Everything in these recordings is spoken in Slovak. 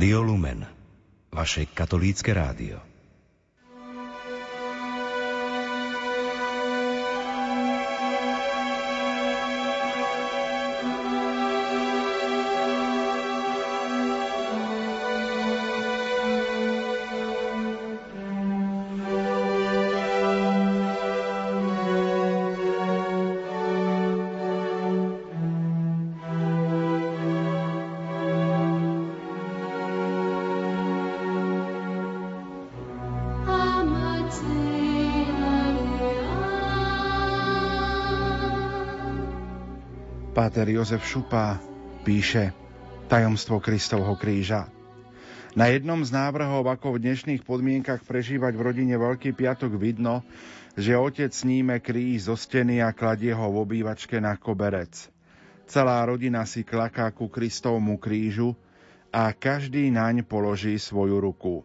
Rádio Lumen, vaše katolícke rádio. Páter Jozef Šupa píše Tajomstvo Kristovho kríža. Na jednom z návrhov, ako v dnešných podmienkach prežívať v rodine Veľký piatok vidno, že otec sníme kríž zo steny a kladie ho v obývačke na koberec. Celá rodina si klaká ku Kristovmu krížu a každý naň položí svoju ruku.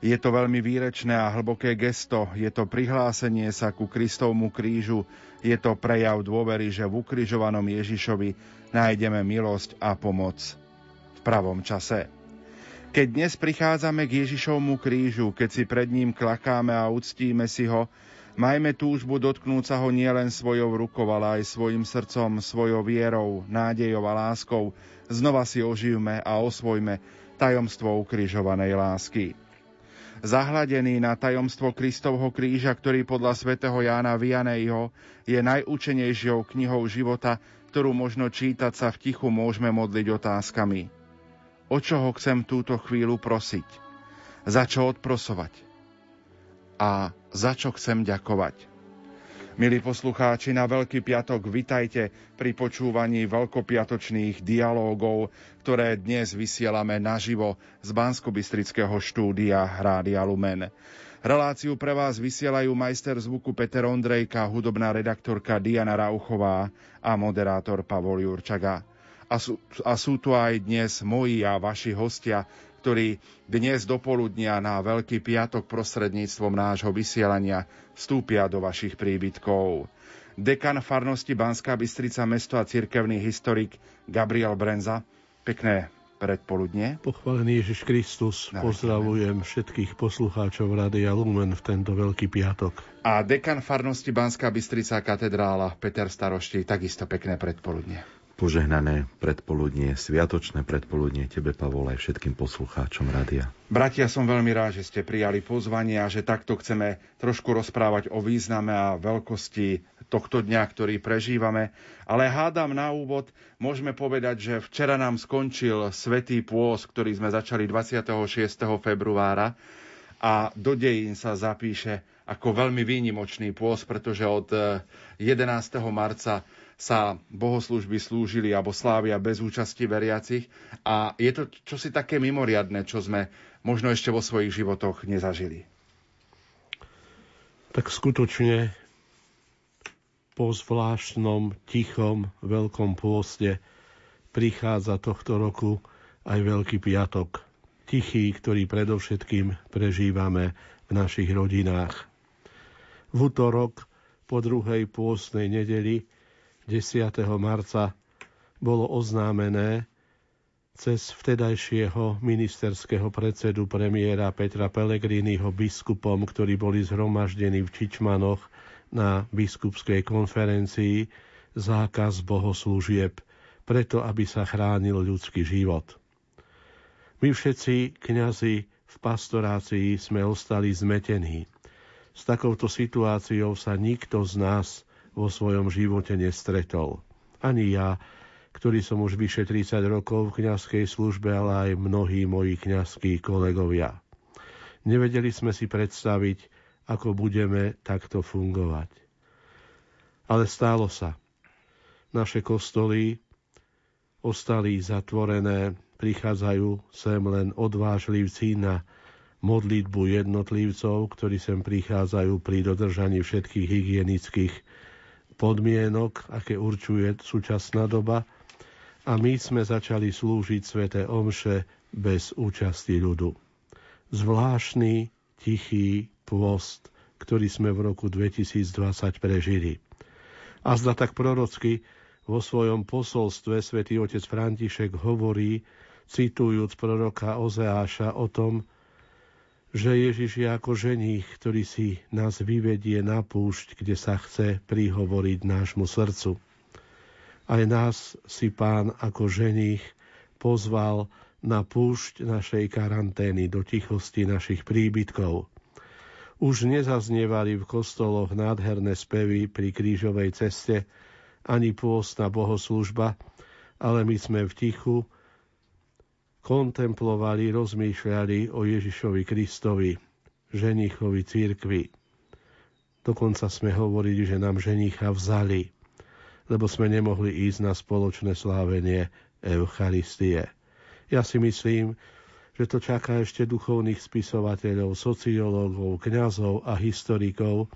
Je to veľmi výrečné a hlboké gesto, je to prihlásenie sa ku Kristovmu krížu, je to prejav dôvery, že v ukrižovanom Ježišovi nájdeme milosť a pomoc v pravom čase. Keď dnes prichádzame k Ježišovmu krížu, keď si pred ním klakáme a uctíme si ho, majme túžbu dotknúť sa ho nielen svojou rukou, ale aj svojim srdcom, svojou vierou, nádejou a láskou. Znova si oživme a osvojme tajomstvo ukrižovanej lásky zahladený na tajomstvo Kristovho kríža, ktorý podľa svätého Jána Vianejho je najúčenejšou knihou života, ktorú možno čítať sa v tichu môžeme modliť otázkami. O čo ho chcem túto chvíľu prosiť? Za čo odprosovať? A za čo chcem ďakovať? Milí poslucháči, na Veľký piatok vitajte pri počúvaní veľkopiatočných dialógov, ktoré dnes vysielame naživo z bansko štúdia Rádia Lumen. Reláciu pre vás vysielajú majster zvuku Peter Ondrejka, hudobná redaktorka Diana Rauchová a moderátor Pavol Jurčaga. A sú, a sú tu aj dnes moji a vaši hostia, ktorí dnes do poludnia na Veľký piatok prostredníctvom nášho vysielania vstúpia do vašich príbytkov. Dekan farnosti Banská Bystrica mesto a cirkevný historik Gabriel Brenza. Pekné predpoludne. Pochválený Ježiš Kristus, pozdravujem všetkých poslucháčov Rádia Lumen v tento Veľký piatok. A dekan farnosti Banská Bystrica katedrála Peter Staroští, takisto pekné predpoludne. Požehnané predpoludnie, sviatočné predpoludnie tebe, Pavol, aj všetkým poslucháčom rádia. Bratia, som veľmi rád, že ste prijali pozvanie a že takto chceme trošku rozprávať o význame a veľkosti tohto dňa, ktorý prežívame. Ale hádam na úvod, môžeme povedať, že včera nám skončil Svetý pôs, ktorý sme začali 26. februára a do dejín sa zapíše ako veľmi výnimočný pôs, pretože od 11. marca sa bohoslužby slúžili alebo slávia bez účasti veriacich a je to čosi také mimoriadne, čo sme možno ešte vo svojich životoch nezažili. Tak skutočne po zvláštnom, tichom, veľkom pôste prichádza tohto roku aj Veľký piatok. Tichý, ktorý predovšetkým prežívame v našich rodinách. V útorok po druhej pôstnej nedeli 10. marca bolo oznámené cez vtedajšieho ministerského predsedu premiéra Petra Pellegriniho biskupom, ktorí boli zhromaždení v Čičmanoch na biskupskej konferencii, zákaz bohoslúžieb, preto aby sa chránil ľudský život. My všetci, kňazi v pastorácii, sme ostali zmetení. S takouto situáciou sa nikto z nás vo svojom živote nestretol. Ani ja, ktorý som už vyše 30 rokov v kňazskej službe, ale aj mnohí moji kňazskí kolegovia. Nevedeli sme si predstaviť, ako budeme takto fungovať. Ale stálo sa. Naše kostoly ostali zatvorené, prichádzajú sem len odvážlivci na modlitbu jednotlivcov, ktorí sem prichádzajú pri dodržaní všetkých hygienických podmienok, aké určuje súčasná doba a my sme začali slúžiť sväté omše bez účasti ľudu. Zvláštny, tichý pôst, ktorý sme v roku 2020 prežili. A zda tak prorocky vo svojom posolstve svätý otec František hovorí, citujúc proroka Ozeáša o tom, že Ježiš je ako ženích, ktorý si nás vyvedie na púšť, kde sa chce prihovoriť nášmu srdcu. Aj nás si pán ako ženích pozval na púšť našej karantény do tichosti našich príbytkov. Už nezaznievali v kostoloch nádherné spevy pri krížovej ceste, ani pôstna bohoslužba, ale my sme v tichu kontemplovali, rozmýšľali o Ježišovi Kristovi, ženichovi církvi. Dokonca sme hovorili, že nám ženicha vzali, lebo sme nemohli ísť na spoločné slávenie Eucharistie. Ja si myslím, že to čaká ešte duchovných spisovateľov, sociológov, kňazov a historikov,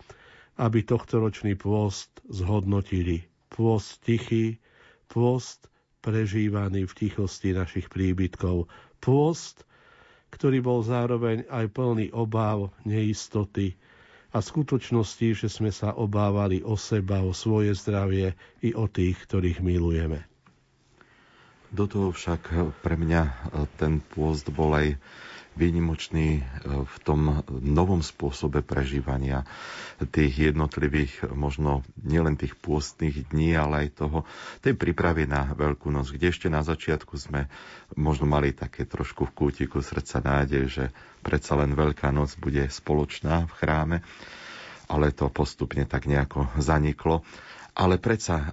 aby tohto ročný pôst zhodnotili. Pôst tichý, pôst prežívaný v tichosti našich príbytkov. Pôst, ktorý bol zároveň aj plný obáv, neistoty a skutočnosti, že sme sa obávali o seba, o svoje zdravie i o tých, ktorých milujeme. Do toho však pre mňa ten pôst bol aj výnimočný e, v tom novom spôsobe prežívania tých jednotlivých, možno nielen tých pôstnych dní, ale aj toho, tej prípravy na Veľkú noc, kde ešte na začiatku sme možno mali také trošku v kútiku srdca nádej, že predsa len Veľká noc bude spoločná v chráme, ale to postupne tak nejako zaniklo. Ale predsa uh,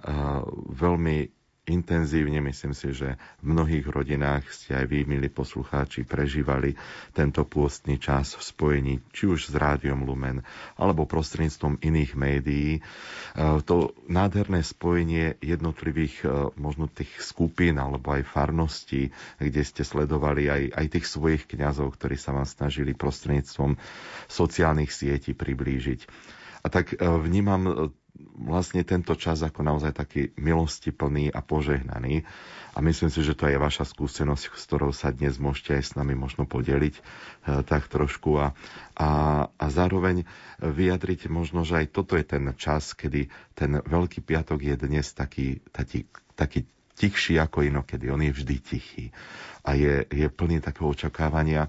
veľmi intenzívne. Myslím si, že v mnohých rodinách ste aj vy, milí poslucháči, prežívali tento pôstny čas v spojení či už s Rádiom Lumen alebo prostredníctvom iných médií. E, to nádherné spojenie jednotlivých e, možno tých skupín alebo aj farností, kde ste sledovali aj, aj tých svojich kňazov, ktorí sa vám snažili prostredníctvom sociálnych sietí priblížiť. A tak e, vnímam vlastne tento čas ako naozaj taký milosti plný a požehnaný. A myslím si, že to je vaša skúsenosť, s ktorou sa dnes môžete aj s nami možno podeliť e, tak trošku a, a, a zároveň vyjadriť možno, že aj toto je ten čas, kedy ten Veľký piatok je dnes taký, taký, taký tichší ako inokedy. On je vždy tichý a je, je plný takého očakávania,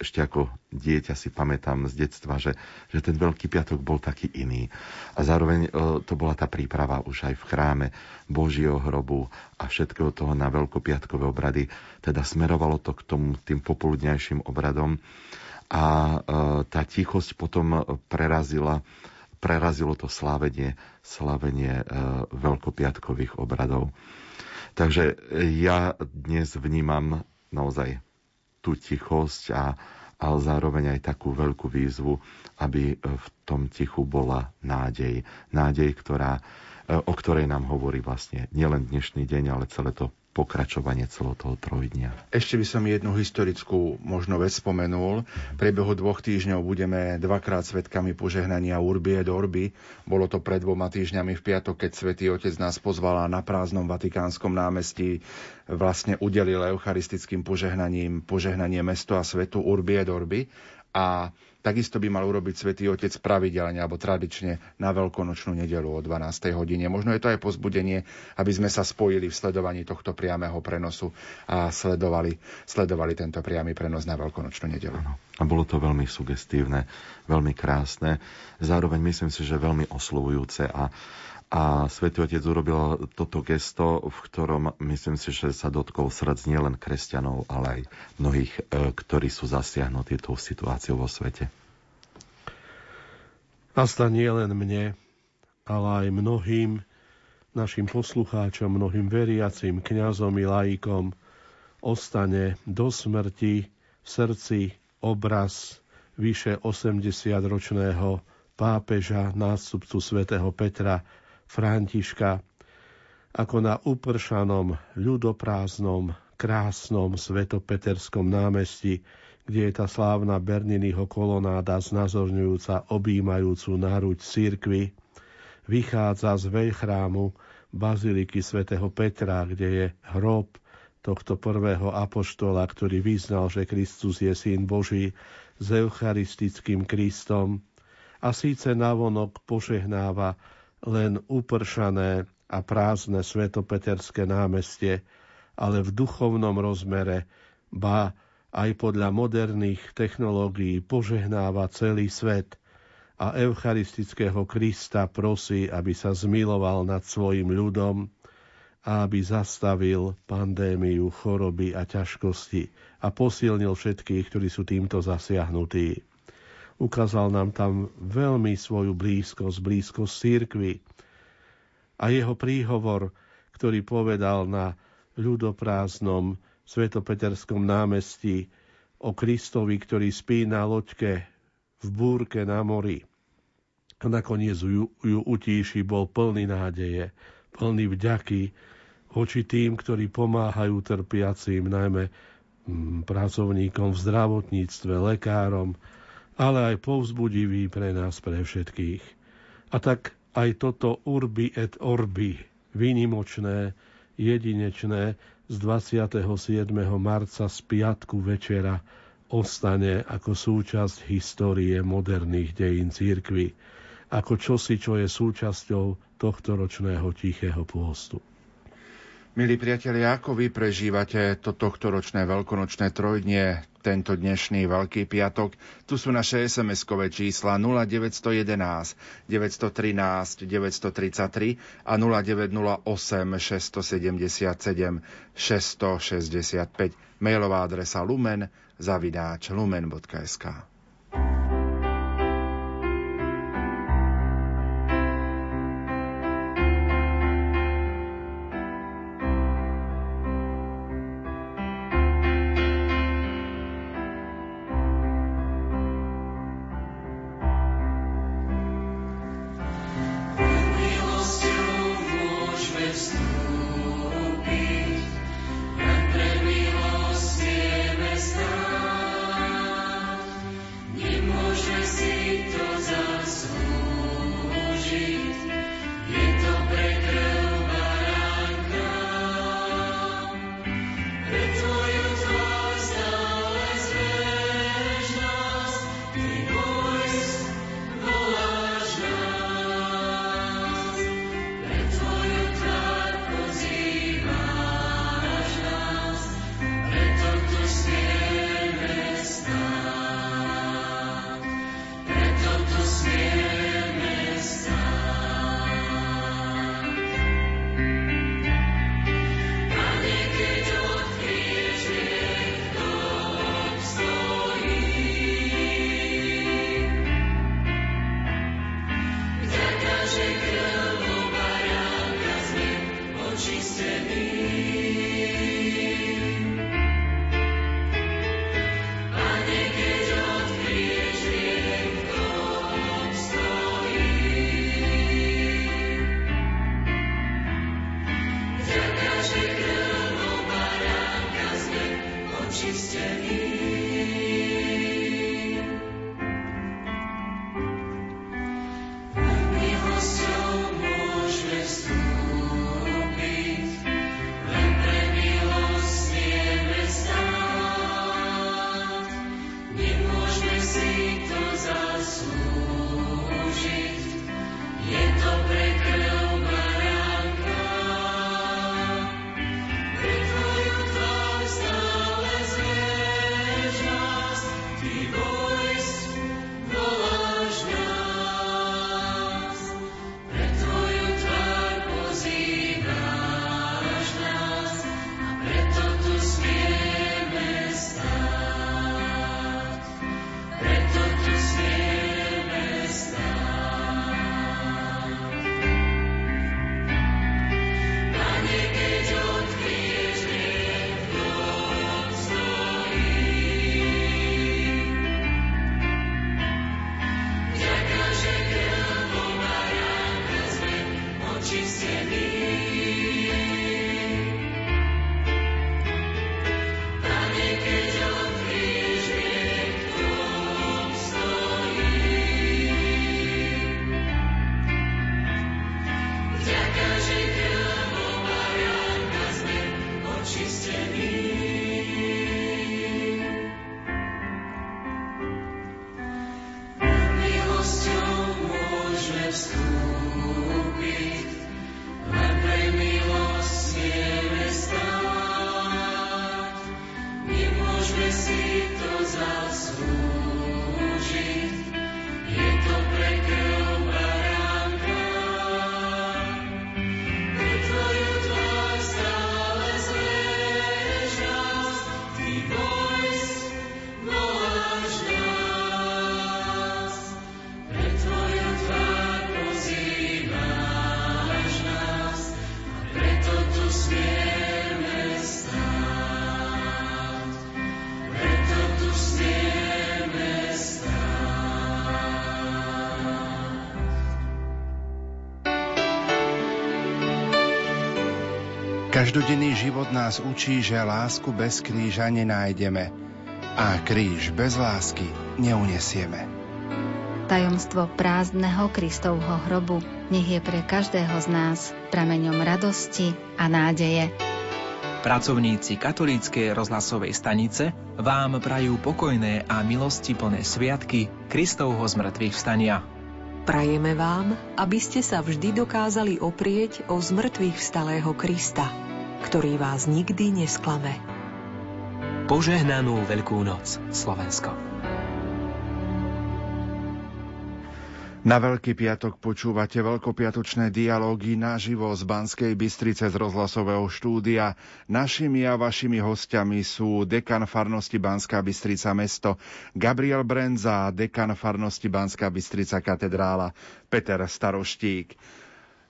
ešte ako dieťa si pamätám z detstva, že, že ten Veľký piatok bol taký iný. A zároveň e, to bola tá príprava už aj v chráme Božieho hrobu a všetkého toho na veľkopiatkové obrady. Teda smerovalo to k tomu tým popoludňajším obradom. A e, tá tichosť potom prerazila prerazilo to slávenie, slávenie e, veľkopiatkových obradov. Takže ja dnes vnímam naozaj tú tichosť a, ale zároveň aj takú veľkú výzvu, aby v tom tichu bola nádej. Nádej, ktorá, o ktorej nám hovorí vlastne nielen dnešný deň, ale celé to pokračovanie celého toho trojdňa. Ešte by som jednu historickú možno vec spomenul. V priebehu dvoch týždňov budeme dvakrát svetkami požehnania Urbie do Orby. Bolo to pred dvoma týždňami v piatok, keď svätý Otec nás pozvala na prázdnom Vatikánskom námestí vlastne udelil eucharistickým požehnaním požehnanie mesto a svetu Urbie do Orby. A Takisto by mal urobiť svätý Otec pravidelne alebo tradične na veľkonočnú nedelu o 12. hodine. Možno je to aj pozbudenie, aby sme sa spojili v sledovaní tohto priamého prenosu a sledovali, sledovali tento priamy prenos na veľkonočnú nedelu. A bolo to veľmi sugestívne, veľmi krásne, zároveň myslím si, že veľmi oslovujúce a a Svetý Otec urobil toto gesto, v ktorom myslím si, že sa dotkol srdc nielen kresťanov, ale aj mnohých, e, ktorí sú zasiahnutí tou situáciou vo svete. A nie len mne, ale aj mnohým našim poslucháčom, mnohým veriacim, kňazom i laikom ostane do smrti v srdci obraz vyše 80-ročného pápeža, nástupcu svätého Petra, Františka, ako na upršanom, ľudoprázdnom, krásnom svetopeterskom námestí, kde je tá slávna Berniniho kolonáda znazorňujúca objímajúcu náruč církvy, vychádza z veľchrámu Baziliky svätého Petra, kde je hrob tohto prvého apoštola, ktorý vyznal, že Kristus je Syn Boží s eucharistickým Kristom a síce navonok požehnáva len upršané a prázdne svetopeterské námestie, ale v duchovnom rozmere ba aj podľa moderných technológií požehnáva celý svet a eucharistického Krista prosí, aby sa zmiloval nad svojim ľudom a aby zastavil pandémiu choroby a ťažkosti a posilnil všetkých, ktorí sú týmto zasiahnutí. Ukázal nám tam veľmi svoju blízkosť, blízkosť církvy. A jeho príhovor, ktorý povedal na ľudoprázdnom svetopeterskom námestí o Kristovi, ktorý spí na loďke v búrke na mori. A nakoniec ju, ju utíši, bol plný nádeje, plný vďaky voči tým, ktorí pomáhajú trpiacim, najmä mm, pracovníkom v zdravotníctve, lekárom, ale aj povzbudivý pre nás, pre všetkých. A tak aj toto urbi et orbi, výnimočné, jedinečné z 27. marca z piatku večera ostane ako súčasť histórie moderných dejín církvy, ako čosi, čo je súčasťou tohto ročného tichého pôstu. Milí priatelia, ako vy prežívate to tohtoročné veľkonočné trojdnie, tento dnešný Veľký piatok? Tu sú naše SMS-kové čísla 0911 913 933 a 0908 677 665. Mailová adresa lumen zavináč lumen.sk. Každodenný život nás učí, že lásku bez kríža nenájdeme a kríž bez lásky neunesieme. Tajomstvo prázdneho Kristovho hrobu nech je pre každého z nás prameňom radosti a nádeje. Pracovníci katolíckej rozhlasovej stanice vám prajú pokojné a milosti plné sviatky Kristovho zmrtvých vstania. Prajeme vám, aby ste sa vždy dokázali oprieť o zmrtvých vstalého Krista, ktorý vás nikdy nesklame. Požehnanú Veľkú noc, Slovensko. Na Veľký piatok počúvate veľkopiatočné dialógy naživo z Banskej Bystrice z rozhlasového štúdia. Našimi a vašimi hostiami sú dekan farnosti Banská Bystrica mesto Gabriel Brenza a dekan farnosti Banská Bystrica katedrála Peter Staroštík.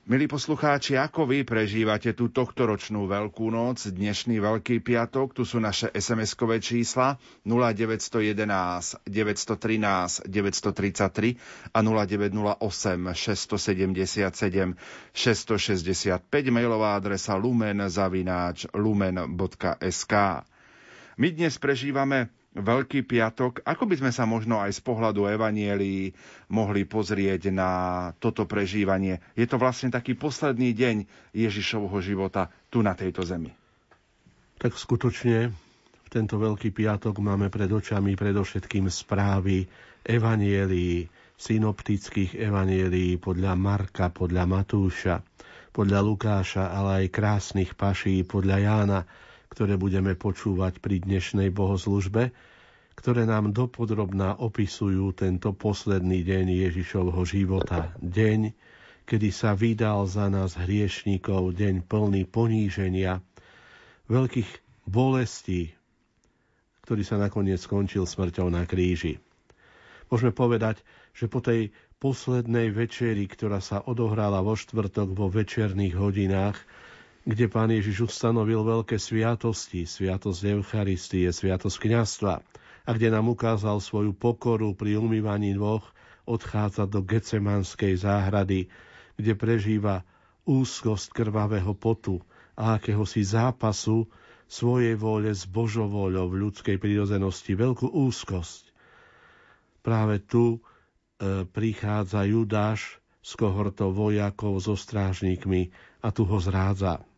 Milí poslucháči, ako vy prežívate tú tohtoročnú Veľkú noc, dnešný Veľký piatok? Tu sú naše SMS-kové čísla 0911 913 933 a 0908 677 665, mailová adresa lumen zavináč lumen.sk. My dnes prežívame Veľký piatok. Ako by sme sa možno aj z pohľadu Evanielii mohli pozrieť na toto prežívanie? Je to vlastne taký posledný deň Ježišovho života tu na tejto zemi. Tak skutočne v tento Veľký piatok máme pred očami predovšetkým správy Evanielii, synoptických Evanielii podľa Marka, podľa Matúša, podľa Lukáša, ale aj krásnych paší podľa Jána, ktoré budeme počúvať pri dnešnej bohoslužbe, ktoré nám dopodrobná opisujú tento posledný deň Ježišovho života. Deň, kedy sa vydal za nás hriešnikov, deň plný poníženia, veľkých bolestí, ktorý sa nakoniec skončil smrťou na kríži. Môžeme povedať, že po tej poslednej večeri, ktorá sa odohrala vo štvrtok vo večerných hodinách, kde pán Ježiš ustanovil veľké sviatosti, sviatosť Eucharistie, sviatosť kniastva a kde nám ukázal svoju pokoru pri umývaní dvoch, odchádza do Gecemanskej záhrady, kde prežíva úzkosť krvavého potu a akéhosi zápasu svojej vôle s Božovôľou v ľudskej prírodzenosti, veľkú úzkosť. Práve tu e, prichádza Judáš s kohortou vojakov so strážnikmi a tu ho zrádza.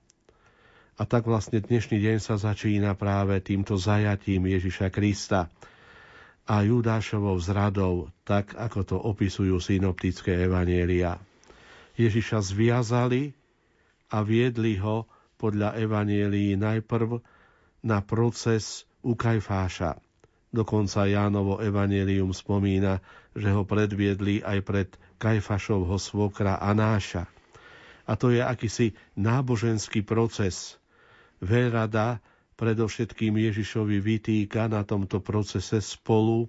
A tak vlastne dnešný deň sa začína práve týmto zajatím Ježiša Krista a Judášovou zradou, tak ako to opisujú synoptické evanielia. Ježiša zviazali a viedli ho podľa evanielii najprv na proces u Kajfáša. Dokonca Jánovo evanielium spomína, že ho predviedli aj pred Kajfašovho svokra Anáša. A to je akýsi náboženský proces, Veľrada predovšetkým Ježišovi vytýka na tomto procese spolu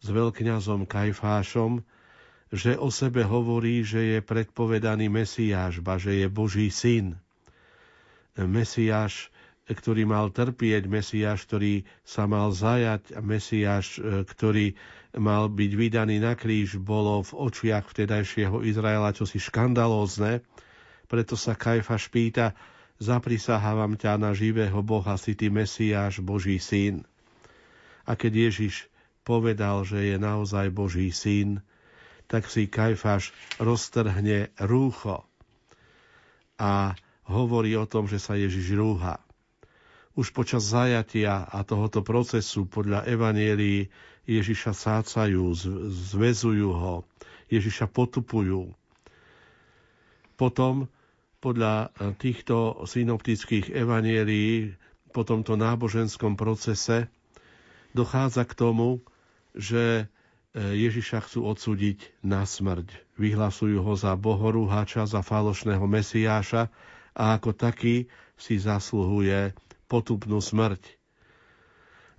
s veľkňazom Kajfášom, že o sebe hovorí, že je predpovedaný Mesiáš, ba že je Boží syn. Mesiáš, ktorý mal trpieť, Mesiáš, ktorý sa mal zajať, Mesiáš, ktorý mal byť vydaný na kríž, bolo v očiach vtedajšieho Izraela čosi škandalózne. Preto sa Kajfaš pýta, zaprisahávam ťa na živého Boha, si ty Mesiáš, Boží syn. A keď Ježiš povedal, že je naozaj Boží syn, tak si Kajfáš roztrhne rúcho a hovorí o tom, že sa Ježiš rúha. Už počas zajatia a tohoto procesu podľa Evanielii Ježiša sácajú, zvezujú ho, Ježiša potupujú. Potom podľa e, týchto synoptických evanielií po tomto náboženskom procese dochádza k tomu, že e, Ježiša chcú odsúdiť na smrť. Vyhlasujú ho za bohorúhača, za falošného mesiáša a ako taký si zasluhuje potupnú smrť.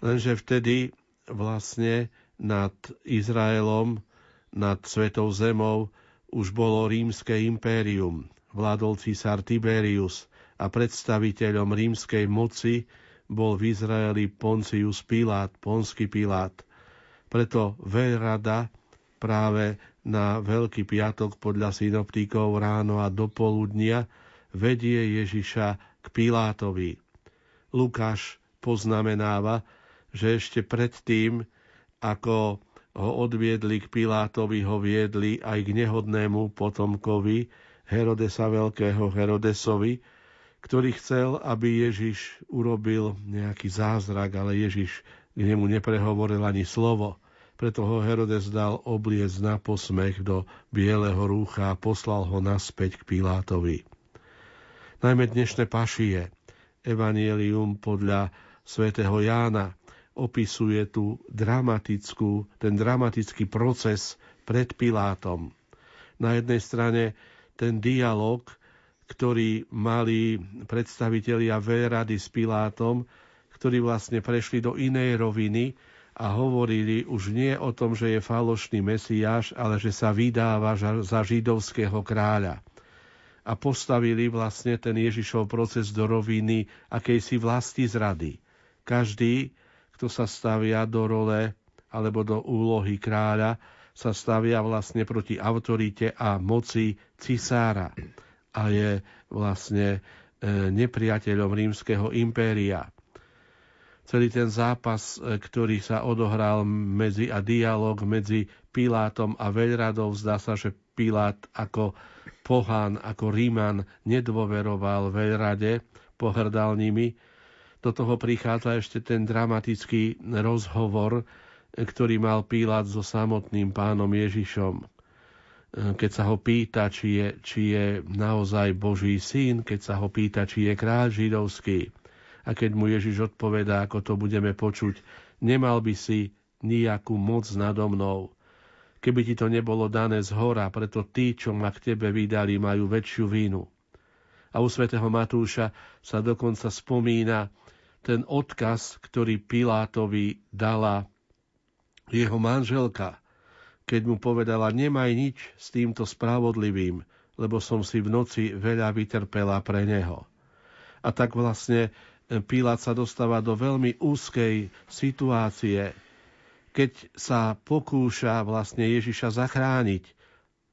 Lenže vtedy vlastne nad Izraelom, nad Svetou zemou už bolo rímske impérium vládol císar Tiberius a predstaviteľom rímskej moci bol v Izraeli Poncius Pilát, Ponsky Pilát. Preto veľrada práve na Veľký piatok podľa synoptíkov ráno a do poludnia vedie Ježiša k Pilátovi. Lukáš poznamenáva, že ešte predtým, ako ho odviedli k Pilátovi, ho viedli aj k nehodnému potomkovi Herodesa Veľkého Herodesovi, ktorý chcel, aby Ježiš urobil nejaký zázrak, ale Ježiš k nemu neprehovoril ani slovo. Preto ho Herodes dal obliec na posmech do bieleho rúcha a poslal ho naspäť k Pilátovi. Najmä dnešné pašie, Evangelium podľa svätého Jána, opisuje tú dramatickú, ten dramatický proces pred Pilátom. Na jednej strane ten dialog, ktorý mali predstavitelia Vérady s Pilátom, ktorí vlastne prešli do inej roviny a hovorili už nie o tom, že je falošný Mesiáš, ale že sa vydáva za židovského kráľa. A postavili vlastne ten Ježišov proces do roviny akejsi vlasti zrady. Každý kto sa stavia do role alebo do úlohy kráľa, sa stavia vlastne proti autorite a moci cisára a je vlastne e, nepriateľom rímskeho impéria. Celý ten zápas, e, ktorý sa odohral medzi a dialog medzi Pilátom a Veľradou, zdá sa, že Pilát ako pohán, ako Ríman nedôveroval Veľrade, pohrdal nimi, do toho prichádza ešte ten dramatický rozhovor, ktorý mal Pílat so samotným pánom Ježišom. Keď sa ho pýta, či je, či je naozaj Boží syn, keď sa ho pýta, či je kráľ židovský. A keď mu Ježiš odpovedá, ako to budeme počuť, nemal by si nejakú moc nado mnou. Keby ti to nebolo dané z hora, preto tí, čo ma k tebe vydali, majú väčšiu vínu. A u svätého Matúša sa dokonca spomína ten odkaz, ktorý Pilátovi dala jeho manželka, keď mu povedala, nemaj nič s týmto spravodlivým, lebo som si v noci veľa vytrpela pre neho. A tak vlastne Pilát sa dostáva do veľmi úzkej situácie, keď sa pokúša vlastne Ježiša zachrániť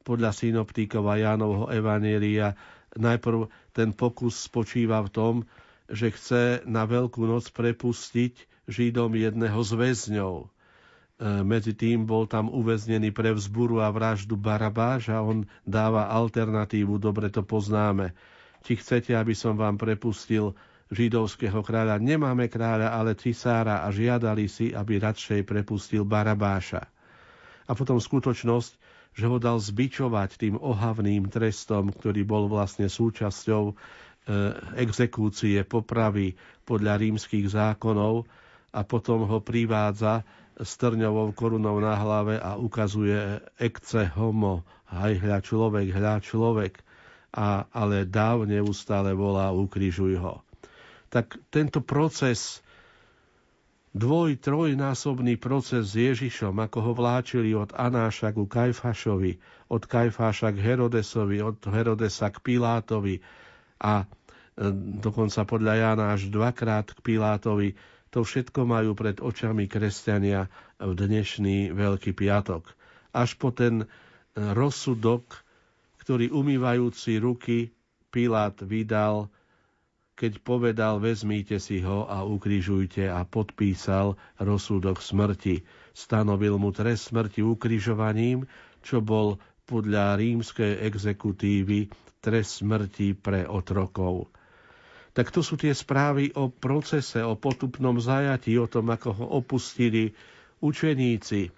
podľa synoptíkov a Jánovho Evanielia. Najprv ten pokus spočíva v tom, že chce na Veľkú noc prepustiť Židom jedného z väzňov. E, medzi tým bol tam uväznený pre vzburu a vraždu Barabáš a on dáva alternatívu, dobre to poznáme. Či chcete, aby som vám prepustil židovského kráľa? Nemáme kráľa, ale cisára a žiadali si, aby radšej prepustil Barabáša. A potom skutočnosť, že ho dal zbičovať tým ohavným trestom, ktorý bol vlastne súčasťou E, exekúcie, popravy podľa rímskych zákonov a potom ho privádza s trňovou korunou na hlave a ukazuje ekce homo, aj hľa človek, hľa človek, a, ale dáv neustále volá, ukrižuj ho. Tak tento proces, dvoj, trojnásobný proces s Ježišom, ako ho vláčili od Anáša ku Kajfašovi, od Kajfáša k Herodesovi, od Herodesa k Pilátovi a dokonca podľa Jána až dvakrát k Pilátovi. To všetko majú pred očami kresťania v dnešný Veľký piatok. Až po ten rozsudok, ktorý umývajúci ruky Pilát vydal, keď povedal, vezmite si ho a ukrižujte a podpísal rozsudok smrti. Stanovil mu trest smrti ukrižovaním, čo bol podľa rímskej exekutívy trest smrti pre otrokov. Tak to sú tie správy o procese, o potupnom zajatí, o tom, ako ho opustili učeníci.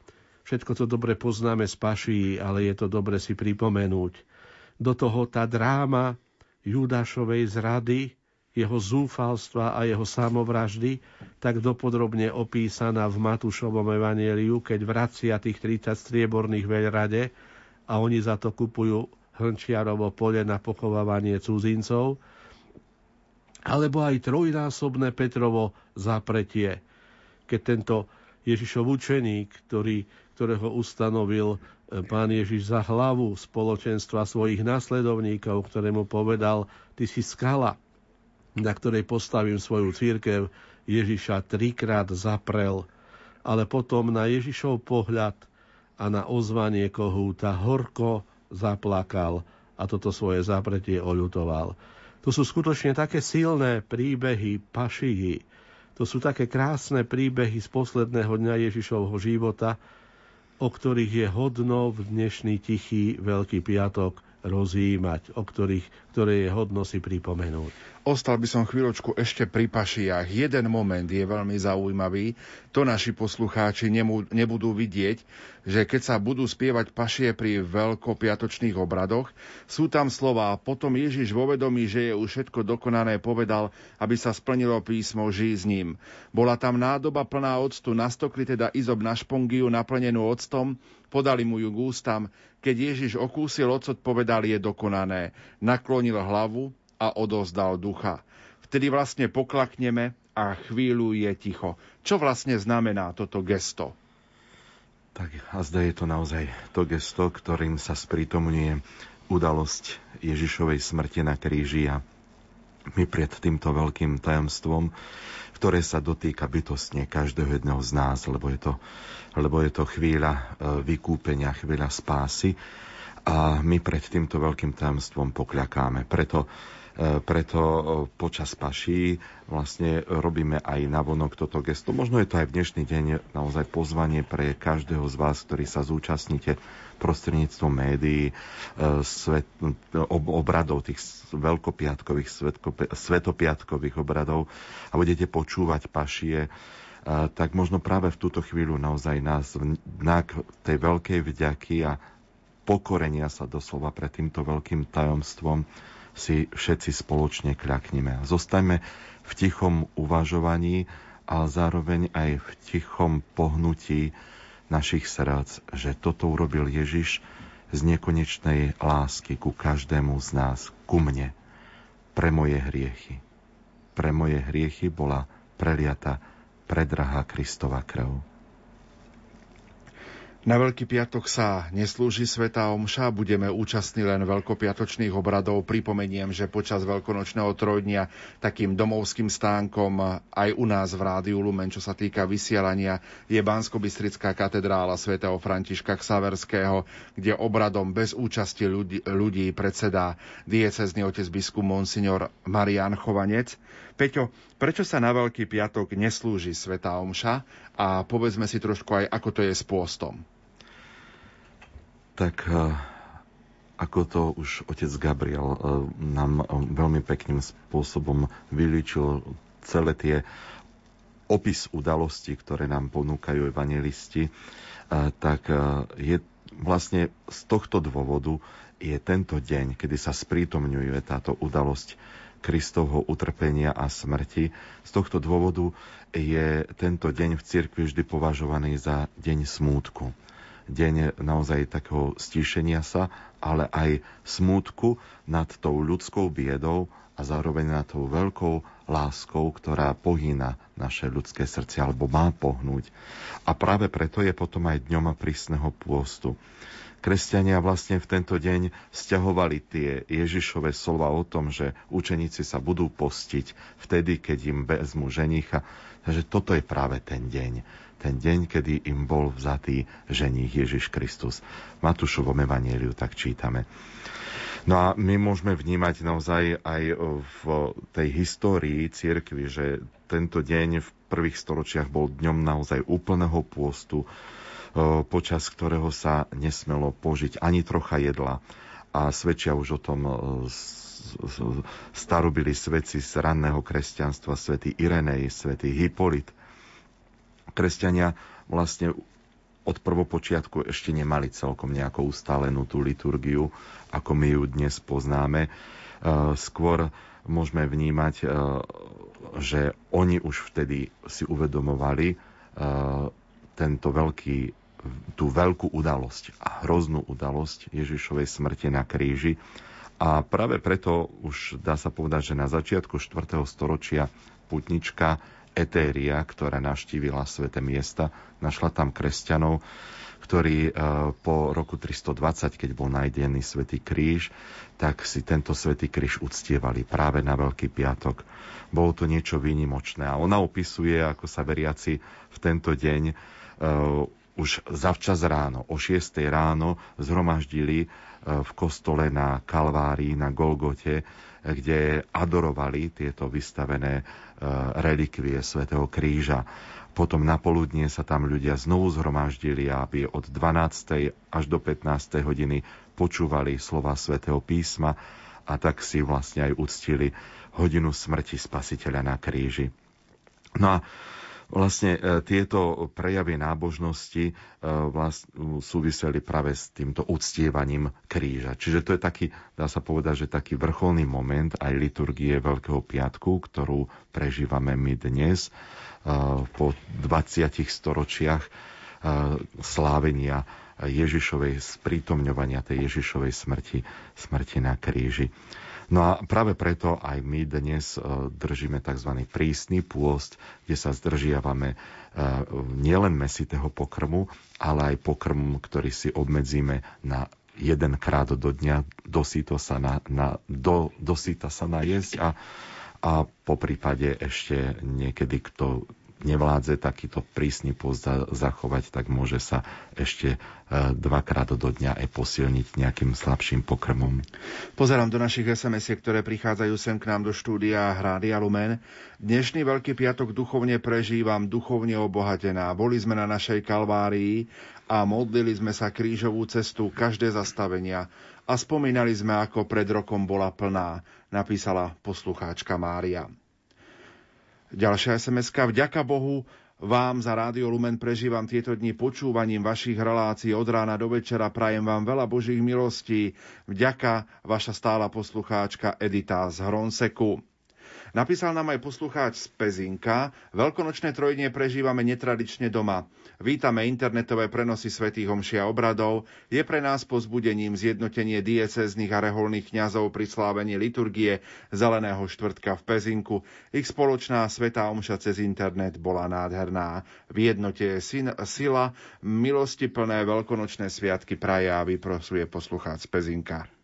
Všetko to dobre poznáme z paší, ale je to dobre si pripomenúť. Do toho tá dráma Judášovej zrady, jeho zúfalstva a jeho samovraždy, tak dopodrobne opísaná v Matúšovom evanieliu, keď vracia tých 30 strieborných veľrade a oni za to kupujú hrnčiarovo pole na pochovávanie cudzincov, alebo aj trojnásobné Petrovo zapretie, keď tento Ježišov učeník, ktorý, ktorého ustanovil e, pán Ježiš za hlavu spoločenstva svojich nasledovníkov, ktorému povedal, ty si skala, na ktorej postavím svoju církev, Ježiša trikrát zaprel, ale potom na Ježišov pohľad a na ozvanie kohúta horko zaplakal a toto svoje zapretie oľutoval. To sú skutočne také silné príbehy pašihy. To sú také krásne príbehy z posledného dňa Ježišovho života, o ktorých je hodno v dnešný tichý Veľký piatok rozjímať, o ktorých, ktoré je hodno si pripomenúť. Ostal by som chvíľočku ešte pri pašiach. Jeden moment je veľmi zaujímavý. To naši poslucháči nebudú vidieť, že keď sa budú spievať pašie pri veľkopiatočných obradoch, sú tam slova potom Ježiš vo vedomí, že je už všetko dokonané, povedal, aby sa splnilo písmo, žij s ním. Bola tam nádoba plná octu, nastokli teda izob na špongiu naplnenú octom, podali mu ju k. Keď Ježiš okúsil ocot, povedal, je dokonané. Naklonil hlavu, a odozdal ducha. Vtedy vlastne poklakneme a chvíľu je ticho. Čo vlastne znamená toto gesto? Tak a zda je to naozaj to gesto, ktorým sa sprítomňuje udalosť Ježišovej smrti na kríži a my pred týmto veľkým tajomstvom, ktoré sa dotýka bytostne každého jedného z nás, lebo je to, lebo je to chvíľa e, vykúpenia, chvíľa spásy a my pred týmto veľkým tajomstvom pokľakáme. Preto preto e, počas paší vlastne robíme aj navonok toto gesto. Možno je to aj v dnešný deň naozaj pozvanie pre každého z vás, ktorí sa zúčastníte prostredníctvom médií, e, svet, obradov, tých veľkopiatkových, svetopiatkových obradov a budete počúvať pašie, tak možno práve v túto chvíľu naozaj nás znak tej veľkej vďaky a pokorenia sa doslova pred týmto veľkým tajomstvom si všetci spoločne kľakneme. Zostaňme v tichom uvažovaní a zároveň aj v tichom pohnutí našich srdc, že toto urobil Ježiš z nekonečnej lásky ku každému z nás, ku mne, pre moje hriechy. Pre moje hriechy bola preliata predrahá Kristova krv. Na Veľký piatok sa neslúži Sveta Omša, budeme účastní len veľkopiatočných obradov. Pripomeniem, že počas veľkonočného trojdnia takým domovským stánkom aj u nás v Rádiu Lumen, čo sa týka vysielania, je bansko katedrála svätého Františka Ksaverského, kde obradom bez účasti ľudí, ľudí predsedá diecezný otec biskup Monsignor Marian Chovanec. Peťo, prečo sa na Veľký piatok neslúži Sveta Omša a povedzme si trošku aj, ako to je s pôstom. Tak eh, ako to už otec Gabriel eh, nám eh, veľmi pekným spôsobom vylíčil celé tie opis udalostí, ktoré nám ponúkajú evangelisti, tak je vlastne z tohto dôvodu je tento deň, kedy sa sprítomňuje táto udalosť Kristovho utrpenia a smrti. Z tohto dôvodu je tento deň v cirkvi vždy považovaný za deň smútku. Deň naozaj takého stíšenia sa, ale aj smútku nad tou ľudskou biedou a zároveň nad tou veľkou láskou, ktorá pohýna naše ľudské srdce alebo má pohnúť. A práve preto je potom aj dňom prísneho pôstu. Kresťania vlastne v tento deň stiahovali tie Ježišové slova o tom, že učeníci sa budú postiť vtedy, keď im vezmu ženicha. Takže toto je práve ten deň. Ten deň, kedy im bol vzatý ženích Ježiš Kristus. V Matúšovom evanieliu tak čítame. No a my môžeme vnímať naozaj aj v tej histórii cirkvi, že tento deň v prvých storočiach bol dňom naozaj úplného pôstu, počas ktorého sa nesmelo požiť ani trocha jedla. A svedčia už o tom starobili svedci z ranného kresťanstva, svätý Irenej, svätý Hipolit. Kresťania vlastne od prvopočiatku ešte nemali celkom nejakú ustálenú tú liturgiu, ako my ju dnes poznáme. Skôr môžeme vnímať, že oni už vtedy si uvedomovali tento veľký tú veľkú udalosť a hroznú udalosť Ježišovej smrti na kríži. A práve preto už dá sa povedať, že na začiatku 4. storočia putnička Etéria, ktorá navštívila sveté miesta, našla tam kresťanov, ktorí e, po roku 320, keď bol najdený svätý kríž, tak si tento svätý kríž uctievali práve na Veľký piatok. Bolo to niečo výnimočné. A ona opisuje, ako sa veriaci v tento deň E, už zavčas ráno, o 6 ráno, zhromaždili e, v kostole na Kalvárii, na Golgote, kde adorovali tieto vystavené e, relikvie svätého Kríža. Potom na poludnie sa tam ľudia znovu zhromaždili, aby od 12. až do 15. hodiny počúvali slova svätého písma a tak si vlastne aj uctili hodinu smrti spasiteľa na kríži. No a vlastne e, tieto prejavy nábožnosti e, vlastne súviseli práve s týmto uctievaním kríža. Čiže to je taký, dá sa povedať, že taký vrcholný moment aj liturgie Veľkého piatku, ktorú prežívame my dnes e, po 20 storočiach slávenia Ježišovej sprítomňovania tej Ježišovej smrti, smrti na kríži. No a práve preto aj my dnes e, držíme tzv. prísny pôst, kde sa zdržiavame e, nielen mesitého pokrmu, ale aj pokrm, ktorý si obmedzíme na jedenkrát do dňa, dosýto sa na, na, do, dosýta sa najesť a, a po prípade ešte niekedy, kto nevládze takýto prísny post zachovať, tak môže sa ešte e, dvakrát do dňa aj posilniť nejakým slabším pokrmom. Pozerám do našich sms ktoré prichádzajú sem k nám do štúdia Hrádia Lumen. Dnešný Veľký piatok duchovne prežívam, duchovne obohatená. Boli sme na našej kalvárii a modlili sme sa krížovú cestu každé zastavenia a spomínali sme, ako pred rokom bola plná, napísala poslucháčka Mária. Ďalšia sms Vďaka Bohu vám za Rádio Lumen prežívam tieto dni počúvaním vašich relácií od rána do večera. Prajem vám veľa Božích milostí. Vďaka vaša stála poslucháčka Edita z Hronseku. Napísal nám aj poslucháč z Pezinka. Veľkonočné trojdnie prežívame netradične doma. Vítame internetové prenosy svätých homšia obradov. Je pre nás pozbudením zjednotenie dieceznych a reholných kňazov pri slávení liturgie Zeleného štvrtka v Pezinku. Ich spoločná svetá omša cez internet bola nádherná. V jednote je sila, milosti plné veľkonočné sviatky praje a vyprosuje poslucháč Pezinka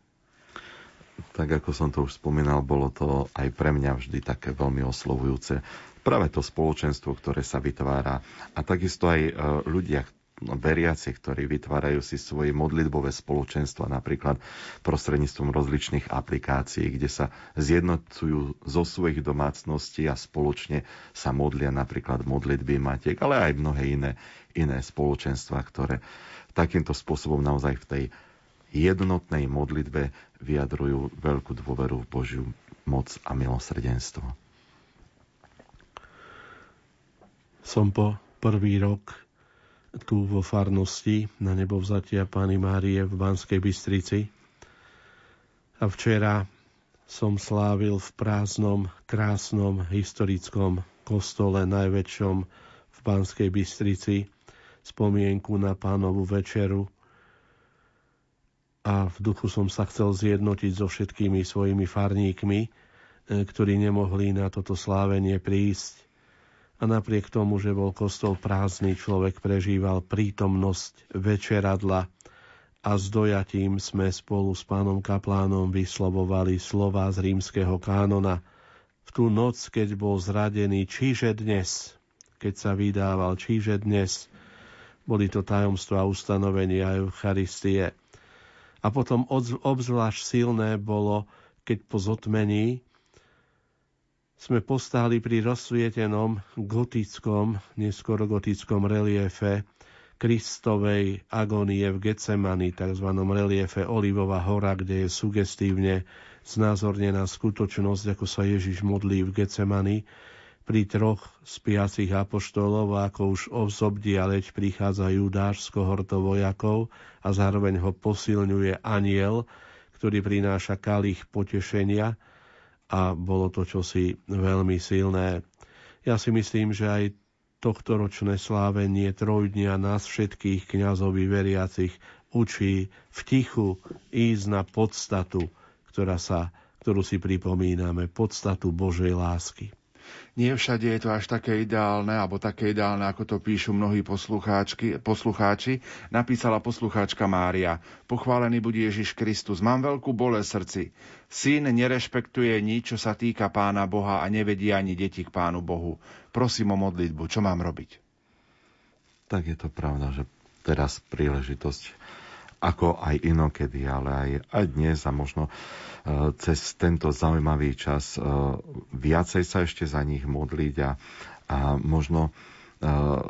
tak ako som to už spomínal, bolo to aj pre mňa vždy také veľmi oslovujúce. Práve to spoločenstvo, ktoré sa vytvára a takisto aj e, ľudia, veriaci, ktorí vytvárajú si svoje modlitbové spoločenstva, napríklad prostredníctvom rozličných aplikácií, kde sa zjednocujú zo svojich domácností a spoločne sa modlia napríklad modlitby matiek, ale aj mnohé iné, iné spoločenstva, ktoré takýmto spôsobom naozaj v tej jednotnej modlitbe vyjadrujú veľkú dôveru v Božiu moc a milosrdenstvo. Som po prvý rok tu vo farnosti na nebovzatia Pány Márie v Banskej Bystrici a včera som slávil v prázdnom, krásnom, historickom kostole najväčšom v Banskej Bystrici spomienku na pánovu večeru a v duchu som sa chcel zjednotiť so všetkými svojimi farníkmi, e, ktorí nemohli na toto slávenie prísť. A napriek tomu, že bol kostol prázdny, človek prežíval prítomnosť večeradla a s dojatím sme spolu s pánom kaplánom vyslovovali slova z rímskeho kánona. V tú noc, keď bol zradený, čiže dnes, keď sa vydával, čiže dnes, boli to tajomstva ustanovenia Eucharistie – a potom obzvlášť silné bolo, keď po zotmení sme postáli pri rozsvietenom gotickom, neskôr gotickom reliefe Kristovej agónie v Getsemani, tzv. reliefe Olivová hora, kde je sugestívne znázornená skutočnosť, ako sa Ježiš modlí v Getsemani, pri troch spiacich apoštolov, ako už ovzobdialeť prichádza Judáš z kohorto vojakov a zároveň ho posilňuje aniel, ktorý prináša kalich potešenia a bolo to čosi veľmi silné. Ja si myslím, že aj tohto ročné slávenie trojdnia nás všetkých kňazov veriacich učí v tichu ísť na podstatu, ktorá sa, ktorú si pripomíname, podstatu Božej lásky. Nie všade je to až také ideálne, alebo také ideálne, ako to píšu mnohí poslucháči, napísala poslucháčka Mária. Pochválený bude Ježiš Kristus. Mám veľkú bole srdci. Syn nerešpektuje nič, čo sa týka pána Boha a nevedí ani deti k pánu Bohu. Prosím o modlitbu. Čo mám robiť? Tak je to pravda, že teraz príležitosť ako aj inokedy, ale aj, aj dnes a možno uh, cez tento zaujímavý čas uh, viacej sa ešte za nich modliť a, a možno uh,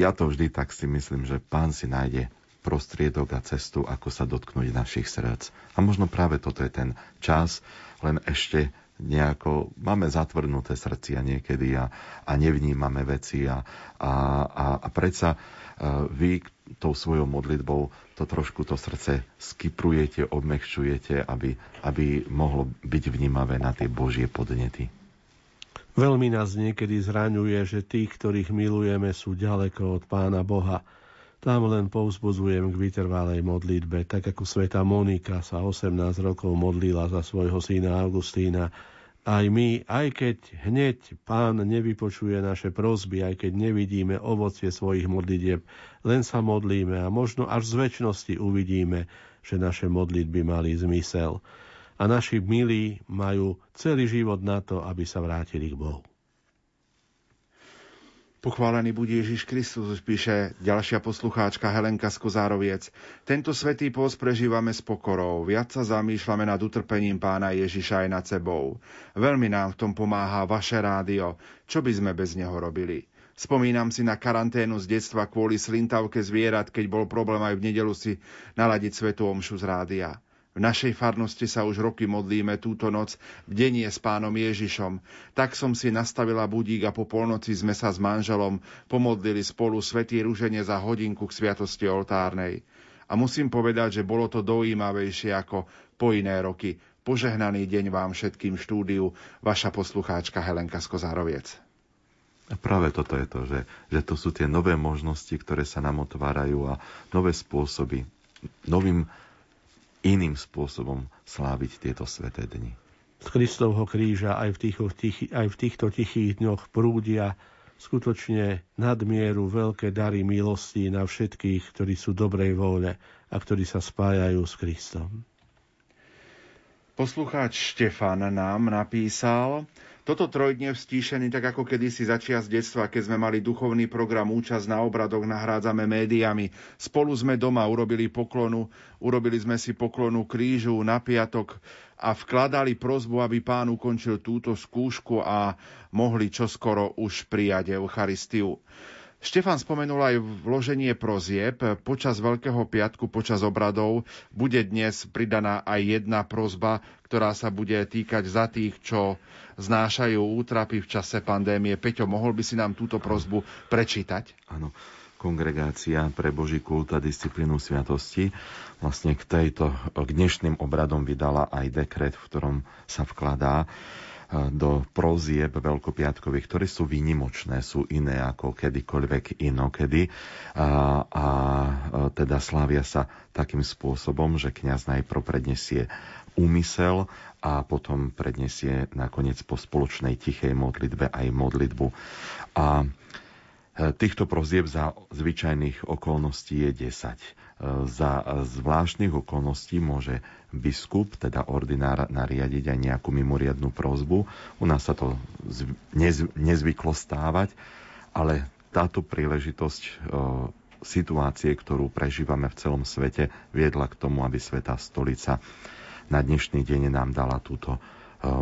ja to vždy tak si myslím, že pán si nájde prostriedok a cestu, ako sa dotknúť našich srdc. A možno práve toto je ten čas, len ešte nejako máme zatvrnuté srdcia niekedy a, a nevnímame veci a, a, a, a predsa vy tou svojou modlitbou to trošku to srdce skyprujete, obmekčujete, aby, aby mohlo byť vnímavé na tie Božie podnety. Veľmi nás niekedy zraňuje, že tých, ktorých milujeme, sú ďaleko od Pána Boha. Tam len povzbudzujem k vytrvalej modlitbe, tak ako sveta Monika sa 18 rokov modlila za svojho syna Augustína. Aj my, aj keď hneď Pán nevypočuje naše prosby, aj keď nevidíme ovocie svojich modlitieb, len sa modlíme a možno až z väčšnosti uvidíme, že naše modlitby mali zmysel a naši milí majú celý život na to, aby sa vrátili k Bohu. Pochválený bude Ježiš Kristus, píše ďalšia poslucháčka Helenka Skozároviec. Tento svetý post prežívame s pokorou. Viac sa zamýšľame nad utrpením pána Ježiša aj nad sebou. Veľmi nám v tom pomáha vaše rádio. Čo by sme bez neho robili? Spomínam si na karanténu z detstva kvôli slintavke zvierat, keď bol problém aj v nedelu si naladiť svetu omšu z rádia. V našej farnosti sa už roky modlíme túto noc v denie s pánom Ježišom. Tak som si nastavila budík a po polnoci sme sa s manželom pomodlili spolu svetý rúženie za hodinku k sviatosti oltárnej. A musím povedať, že bolo to dojímavejšie ako po iné roky. Požehnaný deň vám všetkým štúdiu, vaša poslucháčka Helenka Skozároviec. A práve toto je to, že, že to sú tie nové možnosti, ktoré sa nám otvárajú a nové spôsoby, novým iným spôsobom sláviť tieto sveté dni. Z Kristovho kríža aj v, týchto, tichy, aj v týchto tichých dňoch prúdia skutočne nadmieru veľké dary milosti na všetkých, ktorí sú dobrej vôle a ktorí sa spájajú s Kristom. Poslucháč Štefan nám napísal, toto trojdne vstíšený, tak ako kedysi začia z detstva, keď sme mali duchovný program Účasť na obradoch, nahrádzame médiami. Spolu sme doma urobili poklonu, urobili sme si poklonu krížu na piatok a vkladali prozbu, aby pán ukončil túto skúšku a mohli čoskoro už prijať Eucharistiu. Štefan spomenul aj vloženie prozieb. Počas Veľkého piatku, počas obradov, bude dnes pridaná aj jedna prozba, ktorá sa bude týkať za tých, čo znášajú útrapy v čase pandémie. Peťo, mohol by si nám túto prozbu prečítať? Áno. Kongregácia pre Boží kult a disciplínu sviatosti vlastne k, tejto, k dnešným obradom vydala aj dekret, v ktorom sa vkladá do prozieb veľkopiatkových, ktoré sú výnimočné, sú iné ako kedykoľvek inokedy a, a teda slávia sa takým spôsobom, že kňaz najprv predniesie úmysel a potom predniesie nakoniec po spoločnej tichej modlitbe aj modlitbu. A Týchto prozieb za zvyčajných okolností je 10. Za zvláštnych okolností môže biskup, teda ordinár, nariadiť aj nejakú mimoriadnú prozbu. U nás sa to nezvyklo stávať, ale táto príležitosť e, situácie, ktorú prežívame v celom svete, viedla k tomu, aby Svetá stolica na dnešný deň nám dala túto e,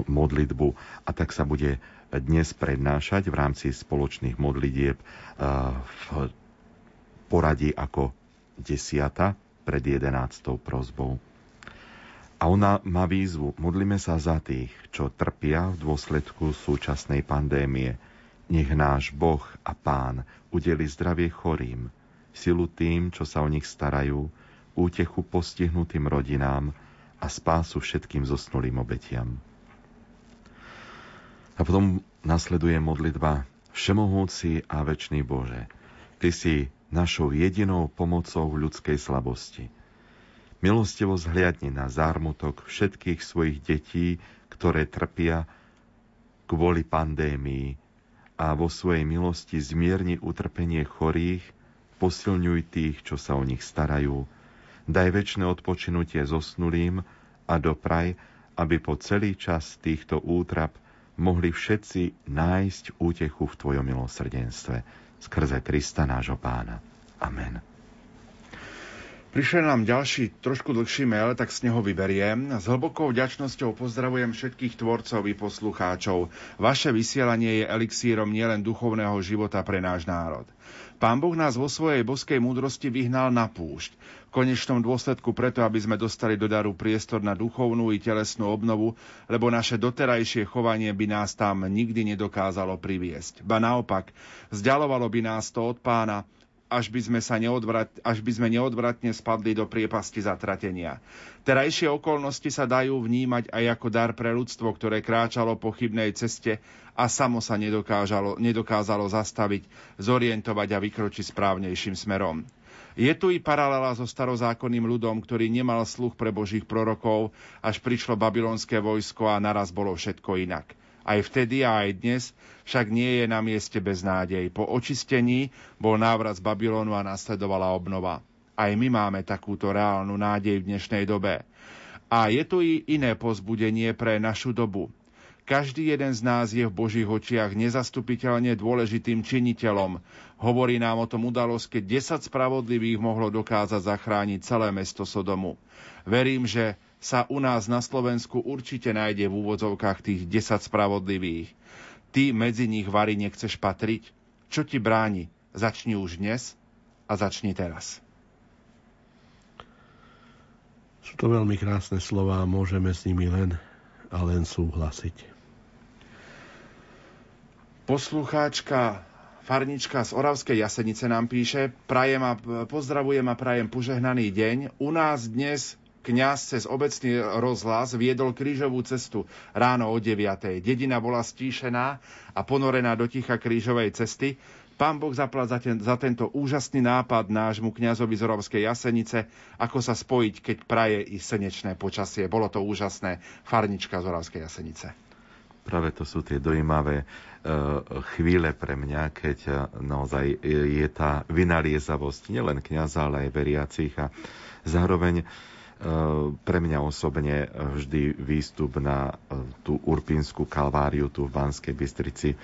modlitbu a tak sa bude dnes prednášať v rámci spoločných modlitieb eh, v poradí ako desiata pred jedenáctou prozbou. A ona má výzvu, modlíme sa za tých, čo trpia v dôsledku súčasnej pandémie. Nech náš Boh a Pán udeli zdravie chorým, silu tým, čo sa o nich starajú, útechu postihnutým rodinám a spásu všetkým zosnulým obetiam. A potom nasleduje modlitba Všemohúci a večný Bože, Ty si našou jedinou pomocou v ľudskej slabosti. Milostivo zhliadni na zármutok všetkých svojich detí, ktoré trpia kvôli pandémii a vo svojej milosti zmierni utrpenie chorých, posilňuj tých, čo sa o nich starajú, daj väčšie odpočinutie zosnulým a dopraj, aby po celý čas týchto útrap mohli všetci nájsť útechu v Tvojom milosrdenstve skrze Krista nášho pána. Amen. Prišiel nám ďalší, trošku dlhší mail, tak z neho vyberiem. S hlbokou vďačnosťou pozdravujem všetkých tvorcov i poslucháčov. Vaše vysielanie je elixírom nielen duchovného života pre náš národ. Pán Boh nás vo svojej boskej múdrosti vyhnal na púšť. Konečnom dôsledku preto, aby sme dostali do daru priestor na duchovnú i telesnú obnovu, lebo naše doterajšie chovanie by nás tam nikdy nedokázalo priviesť. Ba naopak, vzdialovalo by nás to od pána, až by, sme sa neodvrat, až by sme neodvratne spadli do priepasti zatratenia. Terajšie okolnosti sa dajú vnímať aj ako dar pre ľudstvo, ktoré kráčalo po chybnej ceste a samo sa nedokázalo zastaviť, zorientovať a vykročiť správnejším smerom. Je tu i paralela so starozákonným ľudom, ktorý nemal sluch pre božích prorokov, až prišlo babylonské vojsko a naraz bolo všetko inak. Aj vtedy a aj dnes však nie je na mieste bez nádej. Po očistení bol návrat z Babylonu a nasledovala obnova. Aj my máme takúto reálnu nádej v dnešnej dobe. A je tu i iné pozbudenie pre našu dobu. Každý jeden z nás je v Božích očiach nezastupiteľne dôležitým činiteľom. Hovorí nám o tom udalosť, keď 10 spravodlivých mohlo dokázať zachrániť celé mesto Sodomu. Verím, že sa u nás na Slovensku určite nájde v úvodzovkách tých 10 spravodlivých. Ty medzi nich, Vary, nechceš patriť? Čo ti bráni? Začni už dnes a začni teraz. Sú to veľmi krásne slova a môžeme s nimi len a len súhlasiť. Poslucháčka Farnička z Oravskej Jasenice nám píše Prajem a pozdravujem a prajem požehnaný deň. U nás dnes kňaz cez obecný rozhlas viedol krížovú cestu ráno o 9. Dedina bola stíšená a ponorená do ticha krížovej cesty. Pán Boh zaplať za, ten, za tento úžasný nápad nášmu kňazovi z Orovskej Jasenice, ako sa spojiť, keď praje i slnečné počasie. Bolo to úžasné. Farnička z Oravskej Jasenice. Práve to sú tie dojímavé uh, chvíle pre mňa, keď uh, naozaj je tá vynaliezavosť nielen kňaza, ale aj veriacich a zároveň pre mňa osobne vždy výstup na e, tú urpínsku kalváriu tu v Banskej Bystrici e,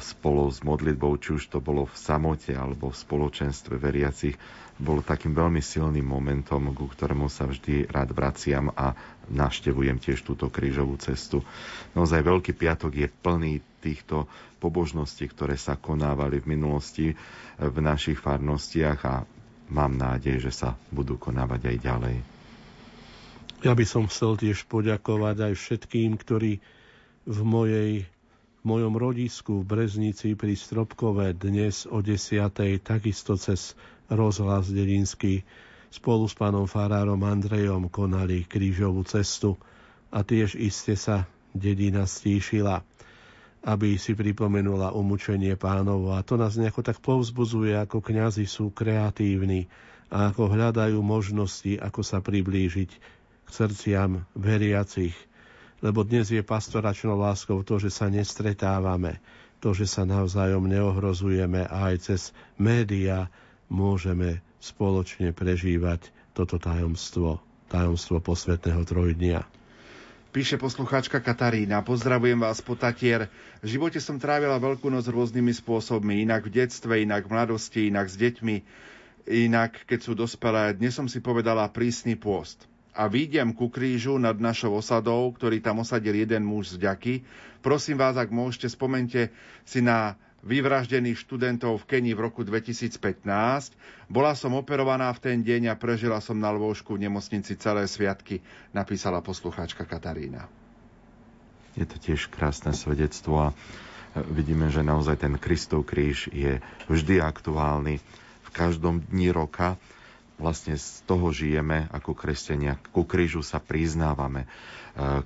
spolu s modlitbou, či už to bolo v samote alebo v spoločenstve veriacich, bol takým veľmi silným momentom, ku ktorému sa vždy rád vraciam a navštevujem tiež túto krížovú cestu. Naozaj Veľký piatok je plný týchto pobožností, ktoré sa konávali v minulosti v našich farnostiach a mám nádej, že sa budú konávať aj ďalej. Ja by som chcel tiež poďakovať aj všetkým, ktorí v mojej v mojom rodisku v Breznici pri Stropkove dnes o 10. takisto cez rozhlas dedinský spolu s pánom farárom Andrejom konali krížovú cestu a tiež iste sa dedina stíšila, aby si pripomenula umúčenie pánov. A to nás nejako tak povzbuzuje, ako kňazi sú kreatívni a ako hľadajú možnosti, ako sa priblížiť k srdciam veriacich, lebo dnes je pastoračnou láskou to, že sa nestretávame, to, že sa navzájom neohrozujeme a aj cez média môžeme spoločne prežívať toto tajomstvo, tajomstvo posvetného trojdnia. Píše poslucháčka Katarína, pozdravujem vás po Tatier. V živote som trávila veľkú noc rôznymi spôsobmi, inak v detstve, inak v mladosti, inak s deťmi, inak keď sú dospelé. Dnes som si povedala prísny pôst a výjdem ku krížu nad našou osadou, ktorý tam osadil jeden muž z ďaky. Prosím vás, ak môžete, spomente si na vyvraždených študentov v Keni v roku 2015. Bola som operovaná v ten deň a prežila som na lôžku v nemocnici celé sviatky, napísala poslucháčka Katarína. Je to tiež krásne svedectvo a vidíme, že naozaj ten Kristov kríž je vždy aktuálny v každom dni roka vlastne z toho žijeme ako kresťania. Ku krížu sa priznávame e,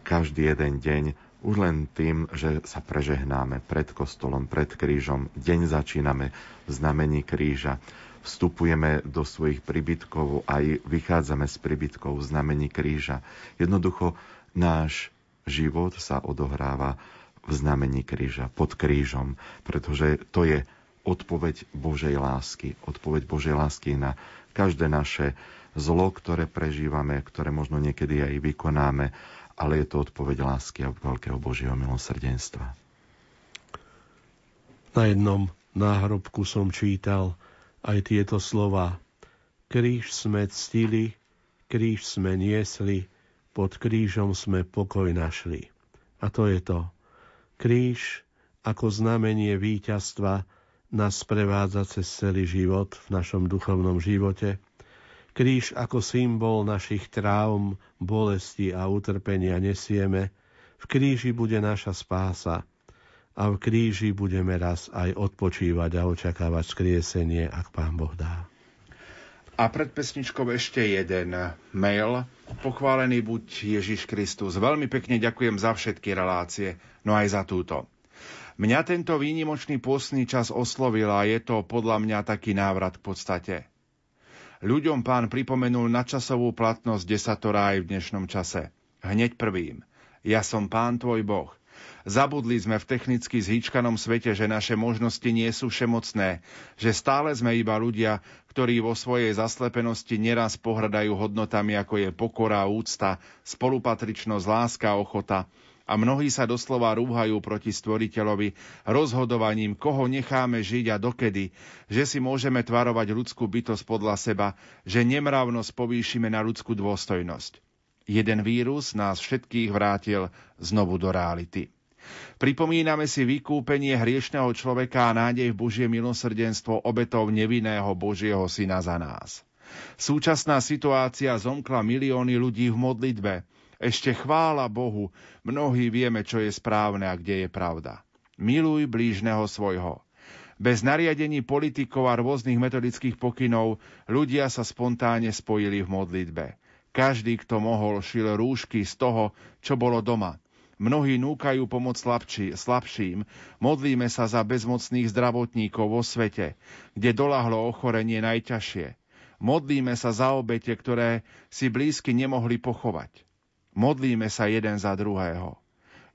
každý jeden deň už len tým, že sa prežehnáme pred kostolom, pred krížom. Deň začíname v znamení kríža. Vstupujeme do svojich príbytkov, aj vychádzame z príbytkov v znamení kríža. Jednoducho náš život sa odohráva v znamení kríža, pod krížom, pretože to je odpoveď Božej lásky. Odpoveď Božej lásky na každé naše zlo, ktoré prežívame, ktoré možno niekedy aj vykonáme, ale je to odpoveď lásky a veľkého Božieho milosrdenstva. Na jednom náhrobku som čítal aj tieto slova. Kríž sme ctili, kríž sme niesli, pod krížom sme pokoj našli. A to je to. Kríž ako znamenie víťazstva nás prevádza cez celý život v našom duchovnom živote. Kríž ako symbol našich traum, bolesti a utrpenia nesieme. V kríži bude naša spása a v kríži budeme raz aj odpočívať a očakávať skriesenie, ak Pán Boh dá. A pred pesničkou ešte jeden mail. Pochválený buď Ježiš Kristus. Veľmi pekne ďakujem za všetky relácie, no aj za túto. Mňa tento výnimočný pôstny čas oslovil a je to podľa mňa taký návrat k podstate. Ľuďom pán pripomenul nadčasovú platnosť desatora aj v dnešnom čase. Hneď prvým. Ja som pán tvoj boh. Zabudli sme v technicky zhýčkanom svete, že naše možnosti nie sú všemocné, že stále sme iba ľudia, ktorí vo svojej zaslepenosti neraz pohrdajú hodnotami, ako je pokora, úcta, spolupatričnosť, láska, ochota, a mnohí sa doslova rúhajú proti stvoriteľovi rozhodovaním, koho necháme žiť a dokedy, že si môžeme tvarovať ľudskú bytosť podľa seba, že nemravnosť povýšime na ľudskú dôstojnosť. Jeden vírus nás všetkých vrátil znovu do reality. Pripomíname si vykúpenie hriešného človeka a nádej v Božie milosrdenstvo obetov nevinného Božieho syna za nás. Súčasná situácia zomkla milióny ľudí v modlitbe, ešte chvála Bohu, mnohí vieme, čo je správne a kde je pravda. Miluj blížneho svojho. Bez nariadení politikov a rôznych metodických pokynov ľudia sa spontánne spojili v modlitbe. Každý, kto mohol, šil rúšky z toho, čo bolo doma. Mnohí núkajú pomoc slabší, slabším. Modlíme sa za bezmocných zdravotníkov vo svete, kde dolahlo ochorenie najťažšie. Modlíme sa za obete, ktoré si blízky nemohli pochovať. Modlíme sa jeden za druhého.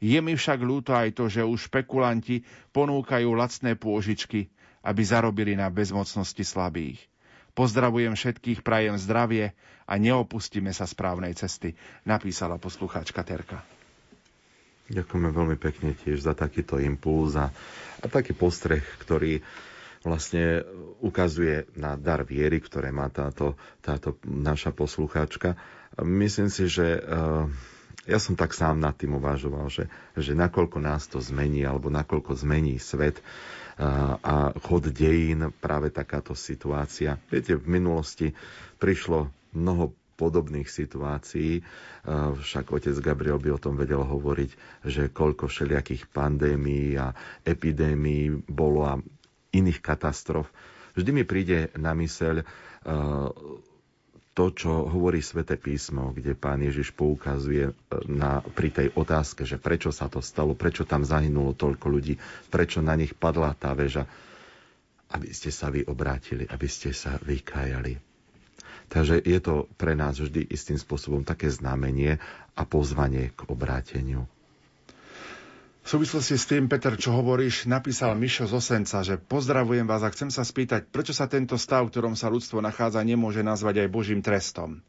Je mi však ľúto aj to, že už špekulanti ponúkajú lacné pôžičky, aby zarobili na bezmocnosti slabých. Pozdravujem všetkých, prajem zdravie a neopustíme sa správnej cesty, napísala poslucháčka Terka. Ďakujeme veľmi pekne tiež za takýto impuls a, a taký postreh, ktorý vlastne ukazuje na dar viery, ktoré má táto, táto naša poslucháčka Myslím si, že eh, ja som tak sám nad tým uvažoval, že, že nakoľko nás to zmení, alebo nakoľko zmení svet a, eh, a chod dejín práve takáto situácia. Viete, v minulosti prišlo mnoho podobných situácií, eh, však otec Gabriel by o tom vedel hovoriť, že koľko všelijakých pandémií a epidémií bolo a iných katastrof. Vždy mi príde na myseľ to, čo hovorí Svete písmo, kde pán Ježiš poukazuje e, na, pri tej otázke, že prečo sa to stalo, prečo tam zahynulo toľko ľudí, prečo na nich padla tá väža, aby ste sa vy obrátili, aby ste sa vykajali. Takže je to pre nás vždy istým spôsobom také znamenie a pozvanie k obráteniu. V súvislosti s tým, Peter, čo hovoríš, napísal Mišo z Osenca, že pozdravujem vás a chcem sa spýtať, prečo sa tento stav, v ktorom sa ľudstvo nachádza, nemôže nazvať aj Božím trestom.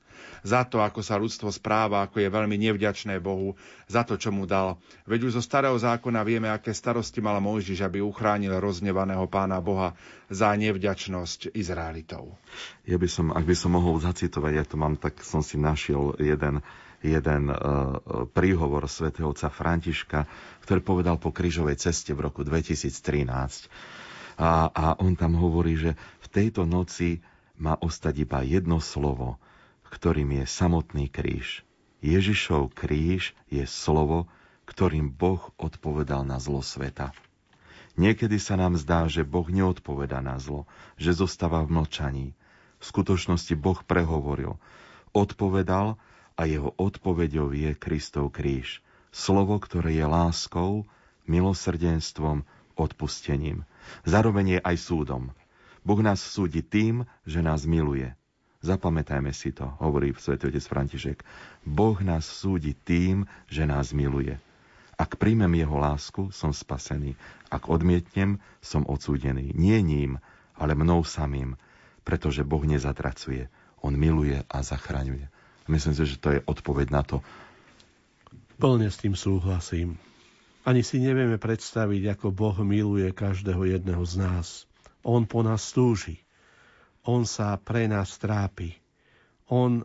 Za to, ako sa ľudstvo správa, ako je veľmi nevďačné Bohu, za to, čo mu dal. Veď už zo starého zákona vieme, aké starosti mal Mojžiš, aby uchránil roznevaného pána Boha za nevďačnosť Izraelitov. Ja by som, ak by som mohol zacitovať, ja to mám, tak som si našiel jeden jeden uh, príhovor svätého otca Františka, ktorý povedal po krížovej ceste v roku 2013. A, a on tam hovorí, že v tejto noci má ostať iba jedno slovo, ktorým je samotný kríž. Ježišov kríž je slovo, ktorým Boh odpovedal na zlo sveta. Niekedy sa nám zdá, že Boh neodpoveda na zlo, že zostáva v mlčaní. V skutočnosti Boh prehovoril, odpovedal a jeho odpoveďou je Kristov kríž. Slovo, ktoré je láskou, milosrdenstvom, odpustením. Zároveň je aj súdom. Boh nás súdi tým, že nás miluje. Zapamätajme si to, hovorí svätý otec František. Boh nás súdi tým, že nás miluje. Ak príjmem jeho lásku, som spasený. Ak odmietnem, som odsúdený. Nie ním, ale mnou samým, pretože Boh nezatracuje. On miluje a zachraňuje. Myslím si, že to je odpoveď na to. Plne s tým súhlasím. Ani si nevieme predstaviť, ako Boh miluje každého jedného z nás. On po nás túži. On sa pre nás trápi. On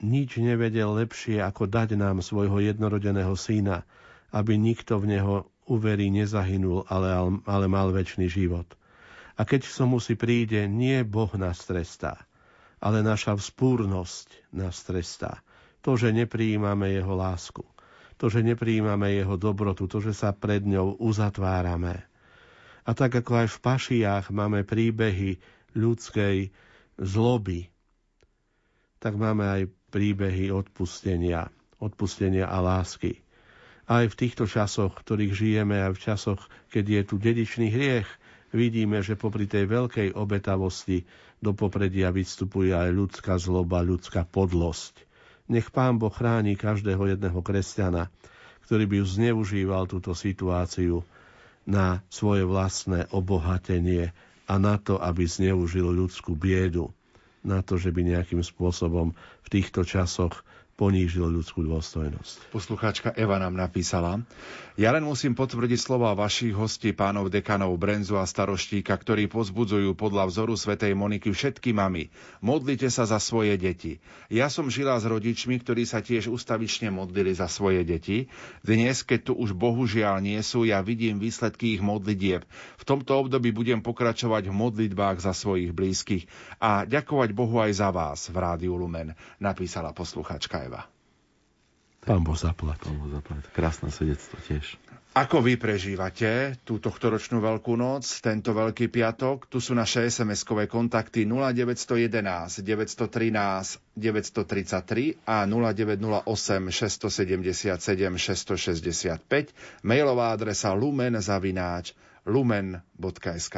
nič nevedel lepšie, ako dať nám svojho jednorodeného syna, aby nikto v neho uverí nezahynul, ale, ale mal väčší život. A keď som mu si príde, nie Boh nás trestá, ale naša vzpúrnosť nás trestá. To, že nepríjmame jeho lásku, to, že nepríjmame jeho dobrotu, to, že sa pred ňou uzatvárame. A tak ako aj v pašiach máme príbehy ľudskej zloby, tak máme aj príbehy odpustenia, odpustenia a lásky. Aj v týchto časoch, v ktorých žijeme, aj v časoch, keď je tu dedičný hriech, vidíme, že popri tej veľkej obetavosti do popredia vystupuje aj ľudská zloba, ľudská podlosť. Nech Pán Boh chráni každého jedného kresťana, ktorý by zneužíval túto situáciu na svoje vlastné obohatenie a na to, aby zneužil ľudskú biedu na to, že by nejakým spôsobom v týchto časoch ponížil ľudskú dôstojnosť. Poslucháčka Eva nám napísala, ja len musím potvrdiť slova vašich hostí, pánov dekanov Brenzu a Staroštíka, ktorí pozbudzujú podľa vzoru svätej Moniky všetky mami. Modlite sa za svoje deti. Ja som žila s rodičmi, ktorí sa tiež ustavične modlili za svoje deti. Dnes, keď tu už bohužiaľ nie sú, ja vidím výsledky ich modlitieb. V tomto období budem pokračovať v modlitbách za svojich blízkych a ďakovať Bohu aj za vás v Rádiu Lumen, napísala poslucháčka Eva. Pán Boh zaplať. Pán Boh zaplať. Krásne svedectvo tiež. Ako vy prežívate túto tohtoročnú Veľkú noc, tento Veľký piatok? Tu sú naše SMS-kové kontakty 0911 913 933 a 0908 677 665, mailová adresa lumen zavináč lumen.sk.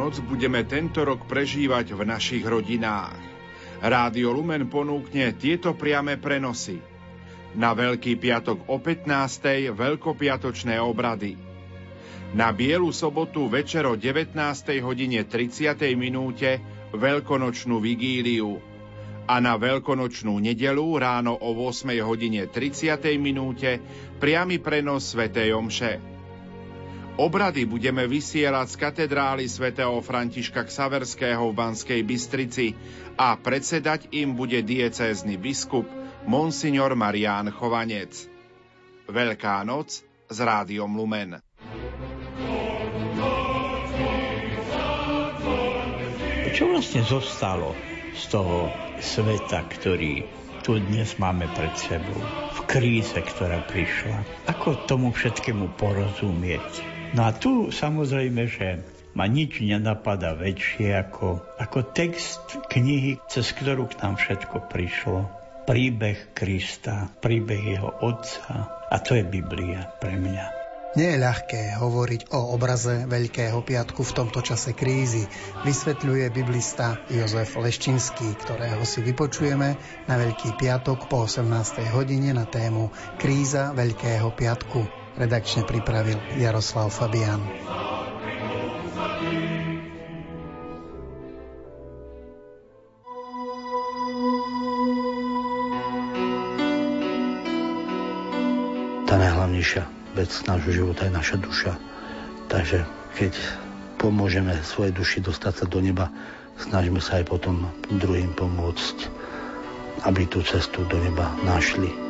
noc budeme tento rok prežívať v našich rodinách. Rádio Lumen ponúkne tieto priame prenosy. Na Veľký piatok o 15. veľkopiatočné obrady. Na Bielu sobotu večer o 19. hodine 30. minúte veľkonočnú vigíliu. A na veľkonočnú nedelu ráno o 8. hodine 30. minúte priamy prenos Svetej Omše. Obrady budeme vysielať z katedrály svätého Františka Ksaverského v Banskej Bystrici a predsedať im bude diecézny biskup Monsignor Marián Chovanec. Veľká noc s rádiom Lumen. Čo vlastne zostalo z toho sveta, ktorý tu dnes máme pred sebou? V kríze, ktorá prišla. Ako tomu všetkému porozumieť? No a tu samozrejme, že ma nič nenapadá väčšie ako, ako text knihy, cez ktorú k nám všetko prišlo. Príbeh Krista, príbeh jeho otca. A to je Biblia pre mňa. Nie je ľahké hovoriť o obraze Veľkého piatku v tomto čase krízy, vysvetľuje biblista Jozef Leščinský, ktorého si vypočujeme na Veľký piatok po 18. hodine na tému Kríza Veľkého piatku. Redakčne pripravil Jaroslav Fabian. Tá najhlavnejšia vec nášho života je naša duša. Takže keď pomôžeme svojej duši dostať sa do neba, snažíme sa aj potom druhým pomôcť, aby tú cestu do neba našli.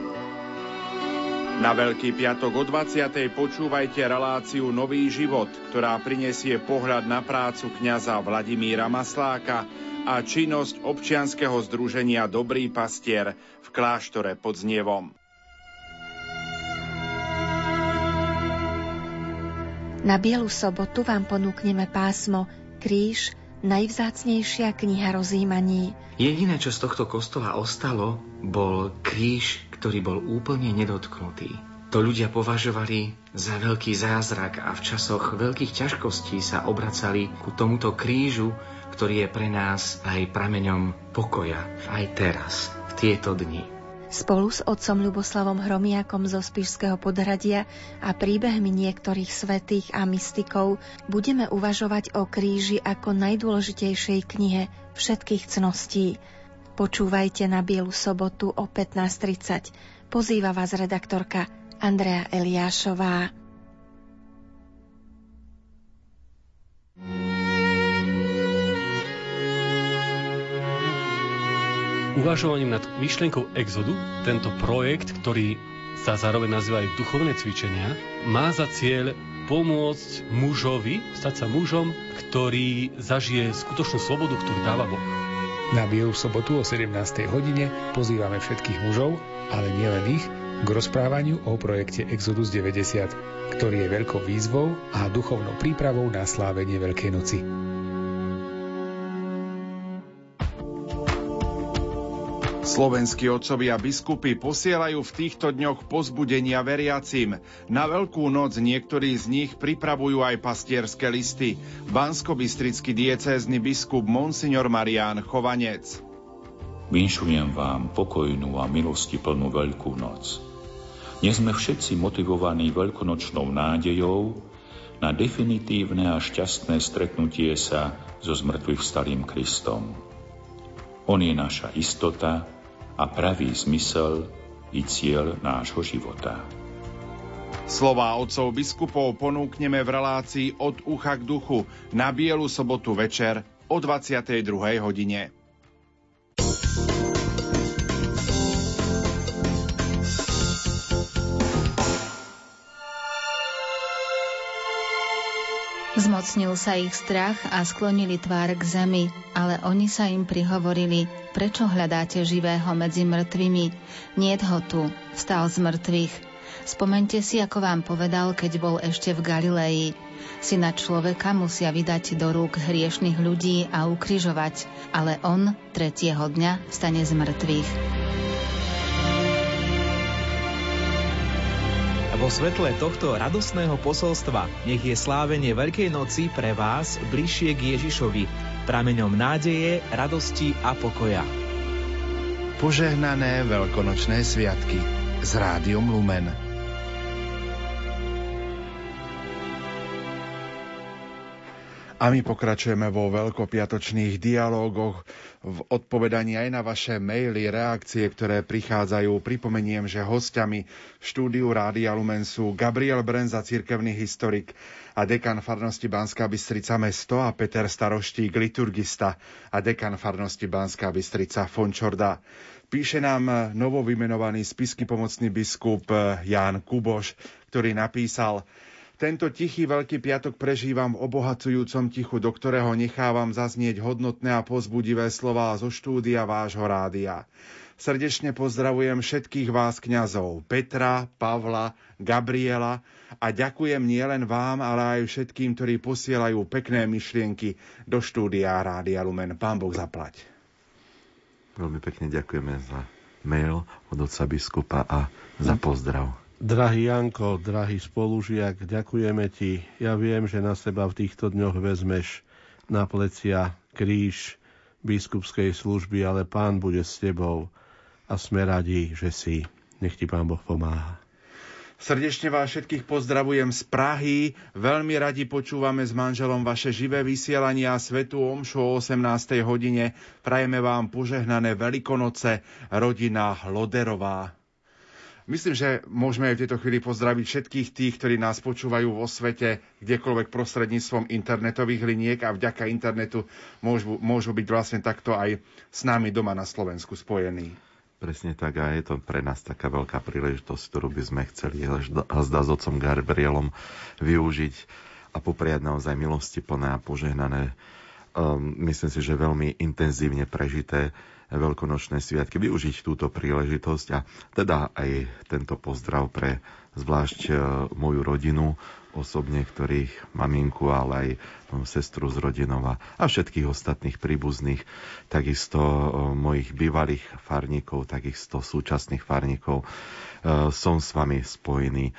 Na Veľký piatok o 20. počúvajte reláciu Nový život, ktorá prinesie pohľad na prácu kňaza Vladimíra Masláka a činnosť občianskeho združenia Dobrý pastier v kláštore pod Znievom. Na Bielu sobotu vám ponúkneme pásmo Kríž, najvzácnejšia kniha rozímaní. Jediné, čo z tohto kostola ostalo, bol kríž, ktorý bol úplne nedotknutý. To ľudia považovali za veľký zázrak a v časoch veľkých ťažkostí sa obracali ku tomuto krížu, ktorý je pre nás aj prameňom pokoja, aj teraz, v tieto dni. Spolu s otcom Ľuboslavom Hromiakom zo Spišského podhradia a príbehmi niektorých svetých a mystikov budeme uvažovať o kríži ako najdôležitejšej knihe všetkých cností. Počúvajte na Bielu sobotu o 15.30. Pozýva vás redaktorka Andrea Eliášová. Uvažovaním nad myšlienkou exodu, tento projekt, ktorý sa zároveň nazýva aj duchovné cvičenia, má za cieľ pomôcť mužovi stať sa mužom, ktorý zažije skutočnú slobodu, ktorú dáva Boh. Na Bielu sobotu o 17. hodine pozývame všetkých mužov, ale nielen ich, k rozprávaniu o projekte Exodus 90, ktorý je veľkou výzvou a duchovnou prípravou na slávenie Veľkej noci. Slovenskí otcovia biskupy posielajú v týchto dňoch pozbudenia veriacim. Na Veľkú noc niektorí z nich pripravujú aj pastierské listy. Banskobystrický diecézny biskup Monsignor Marián Chovanec. Vinšujem vám pokojnú a milosti plnú Veľkú noc. Dnes sme všetci motivovaní veľkonočnou nádejou na definitívne a šťastné stretnutie sa so zmrtvých vstalým Kristom. On je naša istota, a pravý zmysel i cieľ nášho života. Slová otcov biskupov ponúkneme v relácii od ucha k duchu na Bielu sobotu večer o 22. hodine. Zmocnil sa ich strach a sklonili tvár k zemi, ale oni sa im prihovorili, prečo hľadáte živého medzi mŕtvými? Niet ho tu, vstal z mŕtvych. Spomente si, ako vám povedal, keď bol ešte v Galilei. Syna človeka musia vydať do rúk hriešných ľudí a ukrižovať, ale on tretieho dňa stane z mŕtvych. Vo svetle tohto radosného posolstva nech je slávenie Veľkej noci pre vás bližšie k Ježišovi, prameňom nádeje, radosti a pokoja. Požehnané veľkonočné sviatky s Rádiom Lumen. A my pokračujeme vo veľkopiatočných dialógoch v odpovedaní aj na vaše maily, reakcie, ktoré prichádzajú. Pripomeniem, že hostiami v štúdiu Rádia Lumen sú Gabriel Brenza, cirkevný historik a dekan farnosti Banská Bystrica mesto a Peter Staroštík, liturgista a dekan farnosti Banská Bystrica Fončorda. Píše nám novovymenovaný spisky pomocný biskup Ján Kuboš, ktorý napísal tento tichý Veľký piatok prežívam v obohacujúcom tichu, do ktorého nechávam zaznieť hodnotné a pozbudivé slová zo štúdia vášho rádia. Srdečne pozdravujem všetkých vás kňazov, Petra, Pavla, Gabriela a ďakujem nielen vám, ale aj všetkým, ktorí posielajú pekné myšlienky do štúdia Rádia Lumen. Pán Boh zaplať. Veľmi pekne ďakujeme za mail od otca biskupa a za pozdrav. Drahý Janko, drahý spolužiak, ďakujeme ti. Ja viem, že na seba v týchto dňoch vezmeš na plecia kríž biskupskej služby, ale pán bude s tebou a sme radi, že si. Nech ti pán Boh pomáha. Srdečne vás všetkých pozdravujem z Prahy. Veľmi radi počúvame s manželom vaše živé vysielanie a svetu omšu o 18. hodine. Prajeme vám požehnané Veľkonoce, rodina Loderová. Myslím, že môžeme aj v tejto chvíli pozdraviť všetkých tých, ktorí nás počúvajú vo svete, kdekoľvek prostredníctvom internetových liniek a vďaka internetu môžu, môžu byť vlastne takto aj s nami doma na Slovensku spojení. Presne tak a je to pre nás taká veľká príležitosť, ktorú by sme chceli zdá s otcom Gabrielom využiť a popriať naozaj milosti plné a požehnané. Um, myslím si, že veľmi intenzívne prežité veľkonočné sviatky, využiť túto príležitosť a teda aj tento pozdrav pre zvlášť e, moju rodinu, osobne, ktorých maminku, ale aj moju sestru z rodinova a všetkých ostatných príbuzných, takisto e, mojich bývalých farníkov, takisto súčasných farníkov. E, som s vami spojený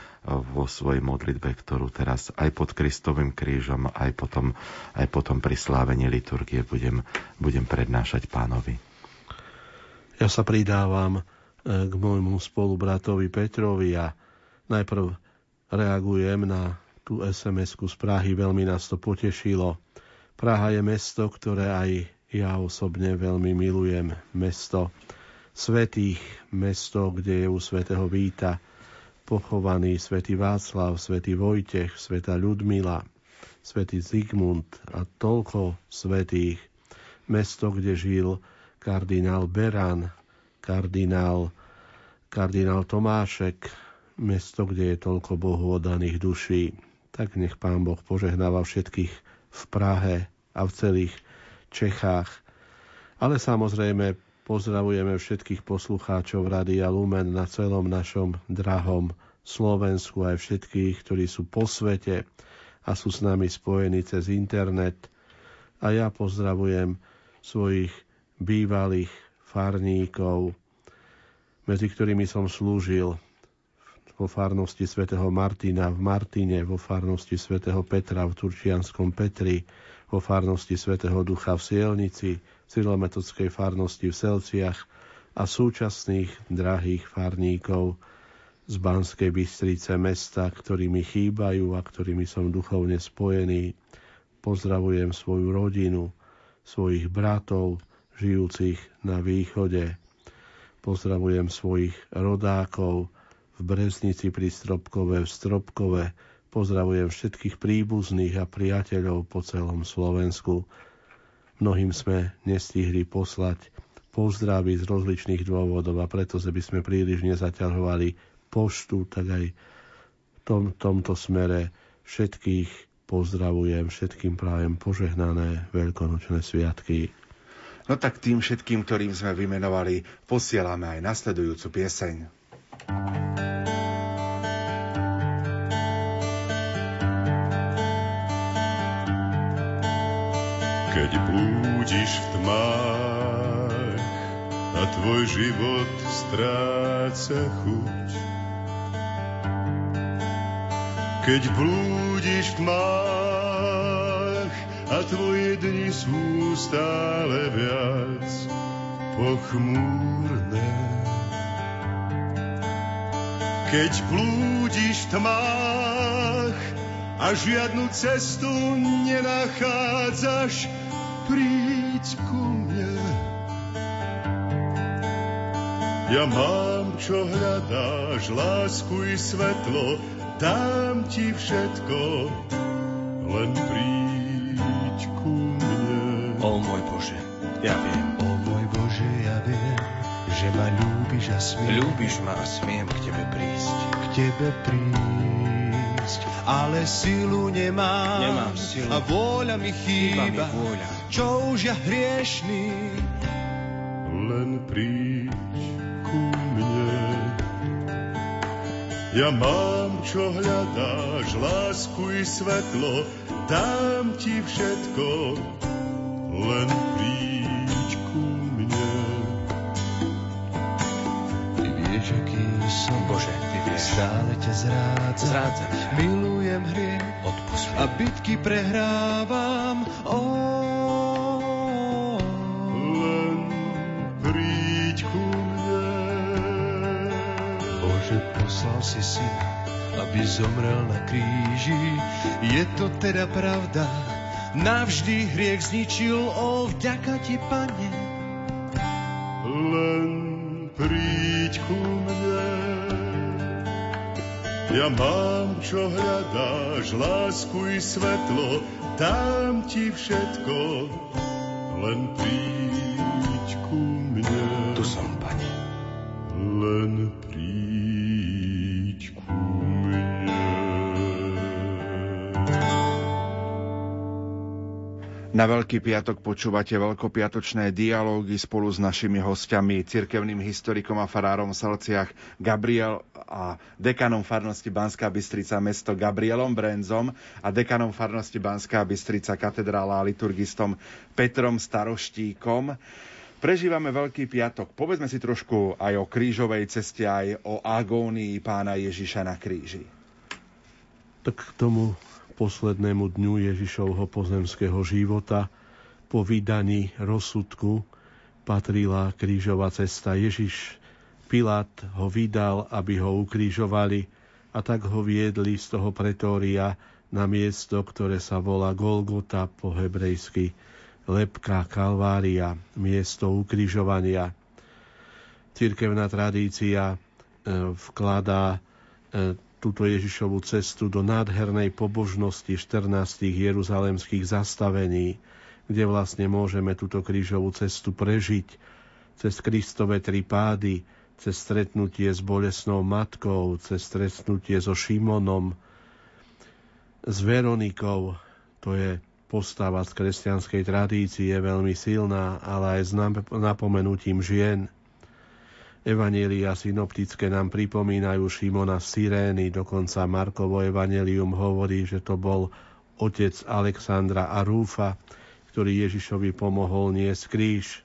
vo svojej modlitbe, ktorú teraz aj pod Kristovým krížom, aj potom, aj potom pri slávení liturgie budem, budem prednášať pánovi. Ja sa pridávam e, k môjmu spolubratovi Petrovi a najprv reagujem na tú sms z Prahy, veľmi nás to potešilo. Praha je mesto, ktoré aj ja osobne veľmi milujem. Mesto svetých, mesto, kde je u svätého Víta pochovaný svätý Václav, svätý Vojtech, svätá Ľudmila, svätý Zigmund a toľko svetých. Mesto, kde žil kardinál Beran, kardinál, kardinál Tomášek, mesto, kde je toľko Bohu oddaných duší. Tak nech Pán Boh požehnáva všetkých v Prahe a v celých Čechách. Ale samozrejme pozdravujeme všetkých poslucháčov Radia Lumen na celom našom drahom Slovensku aj všetkých, ktorí sú po svete a sú s nami spojení cez internet. A ja pozdravujem svojich bývalých farníkov, medzi ktorými som slúžil vo farnosti svätého Martina v Martine, vo farnosti svätého Petra v Turčianskom Petri, vo farnosti svätého Ducha v Sielnici, Cyrilometodskej farnosti v Selciach a súčasných drahých farníkov z Banskej Bystrice mesta, ktorí mi chýbajú a ktorými som duchovne spojený. Pozdravujem svoju rodinu, svojich bratov, žijúcich na východe. Pozdravujem svojich rodákov v Breznici pri Stropkove, v Stropkove. Pozdravujem všetkých príbuzných a priateľov po celom Slovensku. Mnohým sme nestihli poslať pozdravy z rozličných dôvodov a preto, by sme príliš nezaťahovali poštu, tak aj v tom, tomto smere všetkých pozdravujem, všetkým prajem požehnané veľkonočné sviatky. No tak tým všetkým, ktorým sme vymenovali, posielame aj nasledujúcu pieseň. Keď blúdiš v tmách a tvoj život stráca chuť. Keď blúdiš v tmách a tvoje dni sú stále viac pochmúrne. Keď blúdiš v tmách a žiadnu cestu nenachádzaš, príď ku mne. Ja mám, čo hľadáš, lásku i svetlo, dám ti všetko, len príď ku mne. O môj Bože, ja viem. O môj Bože, ja viem, že ma ľúbiš a smiem. Ľúbiš ma a smiem k Tebe prísť. K Tebe prísť, ale silu nemám. Nemám silu. A vôľa mi chýba. Chýba mi vôľa. Čo už ja hriešný. Len príď Ja mám, čo hľadáš, lásku i svetlo, dám ti všetko, len príď ku mne. Ty vieš, aký som, Bože, Ty vieš. stále ťa zrádzam, Zrádzam milujem hriech Odpust a bitky prehrávam. Oh, Bože, poslal si syna, aby zomrel na kríži. Je to teda pravda, navždy hriech zničil, o vďaka ti, pane. Len príď ku mne. Ja mám, čo hľadáš, lásku i svetlo, dám ti všetko, len príď ku mne. Na Veľký piatok počúvate veľkopiatočné dialógy spolu s našimi hostiami, cirkevným historikom a farárom v Salciach Gabriel a dekanom farnosti Banská Bystrica mesto Gabrielom Brenzom a dekanom farnosti Banská Bystrica katedrála a liturgistom Petrom Staroštíkom. Prežívame Veľký piatok. Povedzme si trošku aj o krížovej ceste, aj o agónii pána Ježiša na kríži. Tak k tomu poslednému dňu Ježišovho pozemského života po vydaní rozsudku patrila krížová cesta. Ježiš Pilát ho vydal, aby ho ukrížovali a tak ho viedli z toho pretória na miesto, ktoré sa volá Golgota po hebrejsky lepka Kalvária, miesto ukrižovania. Cirkevná tradícia e, vkladá e, túto Ježišovú cestu do nádhernej pobožnosti 14 jeruzalemských zastavení, kde vlastne môžeme túto krížovú cestu prežiť cez Kristové tri pády, cez stretnutie s bolesnou matkou, cez stretnutie so Šimonom, s Veronikou, to je postava z kresťanskej tradície veľmi silná, ale aj s napomenutím žien. Evanielia synoptické nám pripomínajú Šimona Sirény, dokonca Markovo evanelium hovorí, že to bol otec Alexandra a Rúfa, ktorý Ježišovi pomohol niesť kríž.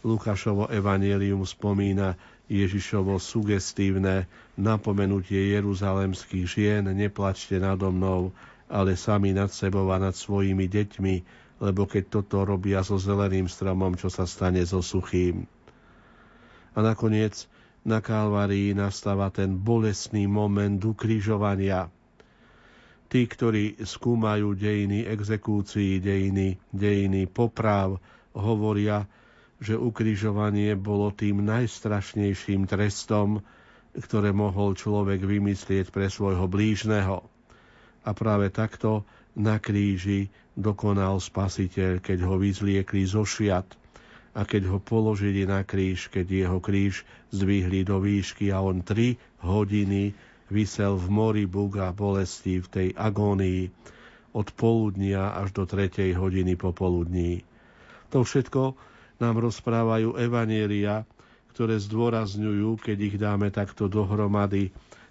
Lukášovo evanelium spomína Ježišovo sugestívne napomenutie jeruzalemských žien neplačte nado mnou, ale sami nad sebou a nad svojimi deťmi, lebo keď toto robia so zeleným stromom, čo sa stane so suchým. A nakoniec na Kalvárii nastáva ten bolestný moment ukrižovania. Tí, ktorí skúmajú dejiny exekúcií, dejiny, dejiny poprav, hovoria, že ukrižovanie bolo tým najstrašnejším trestom, ktoré mohol človek vymyslieť pre svojho blížneho. A práve takto na kríži dokonal spasiteľ, keď ho vyzliekli zo šiat a keď ho položili na kríž, keď jeho kríž zdvihli do výšky a on tri hodiny vysel v mori bug a bolesti v tej agónii. od poludnia až do tretej hodiny popoludní. To všetko nám rozprávajú evanielia, ktoré zdôrazňujú, keď ich dáme takto dohromady,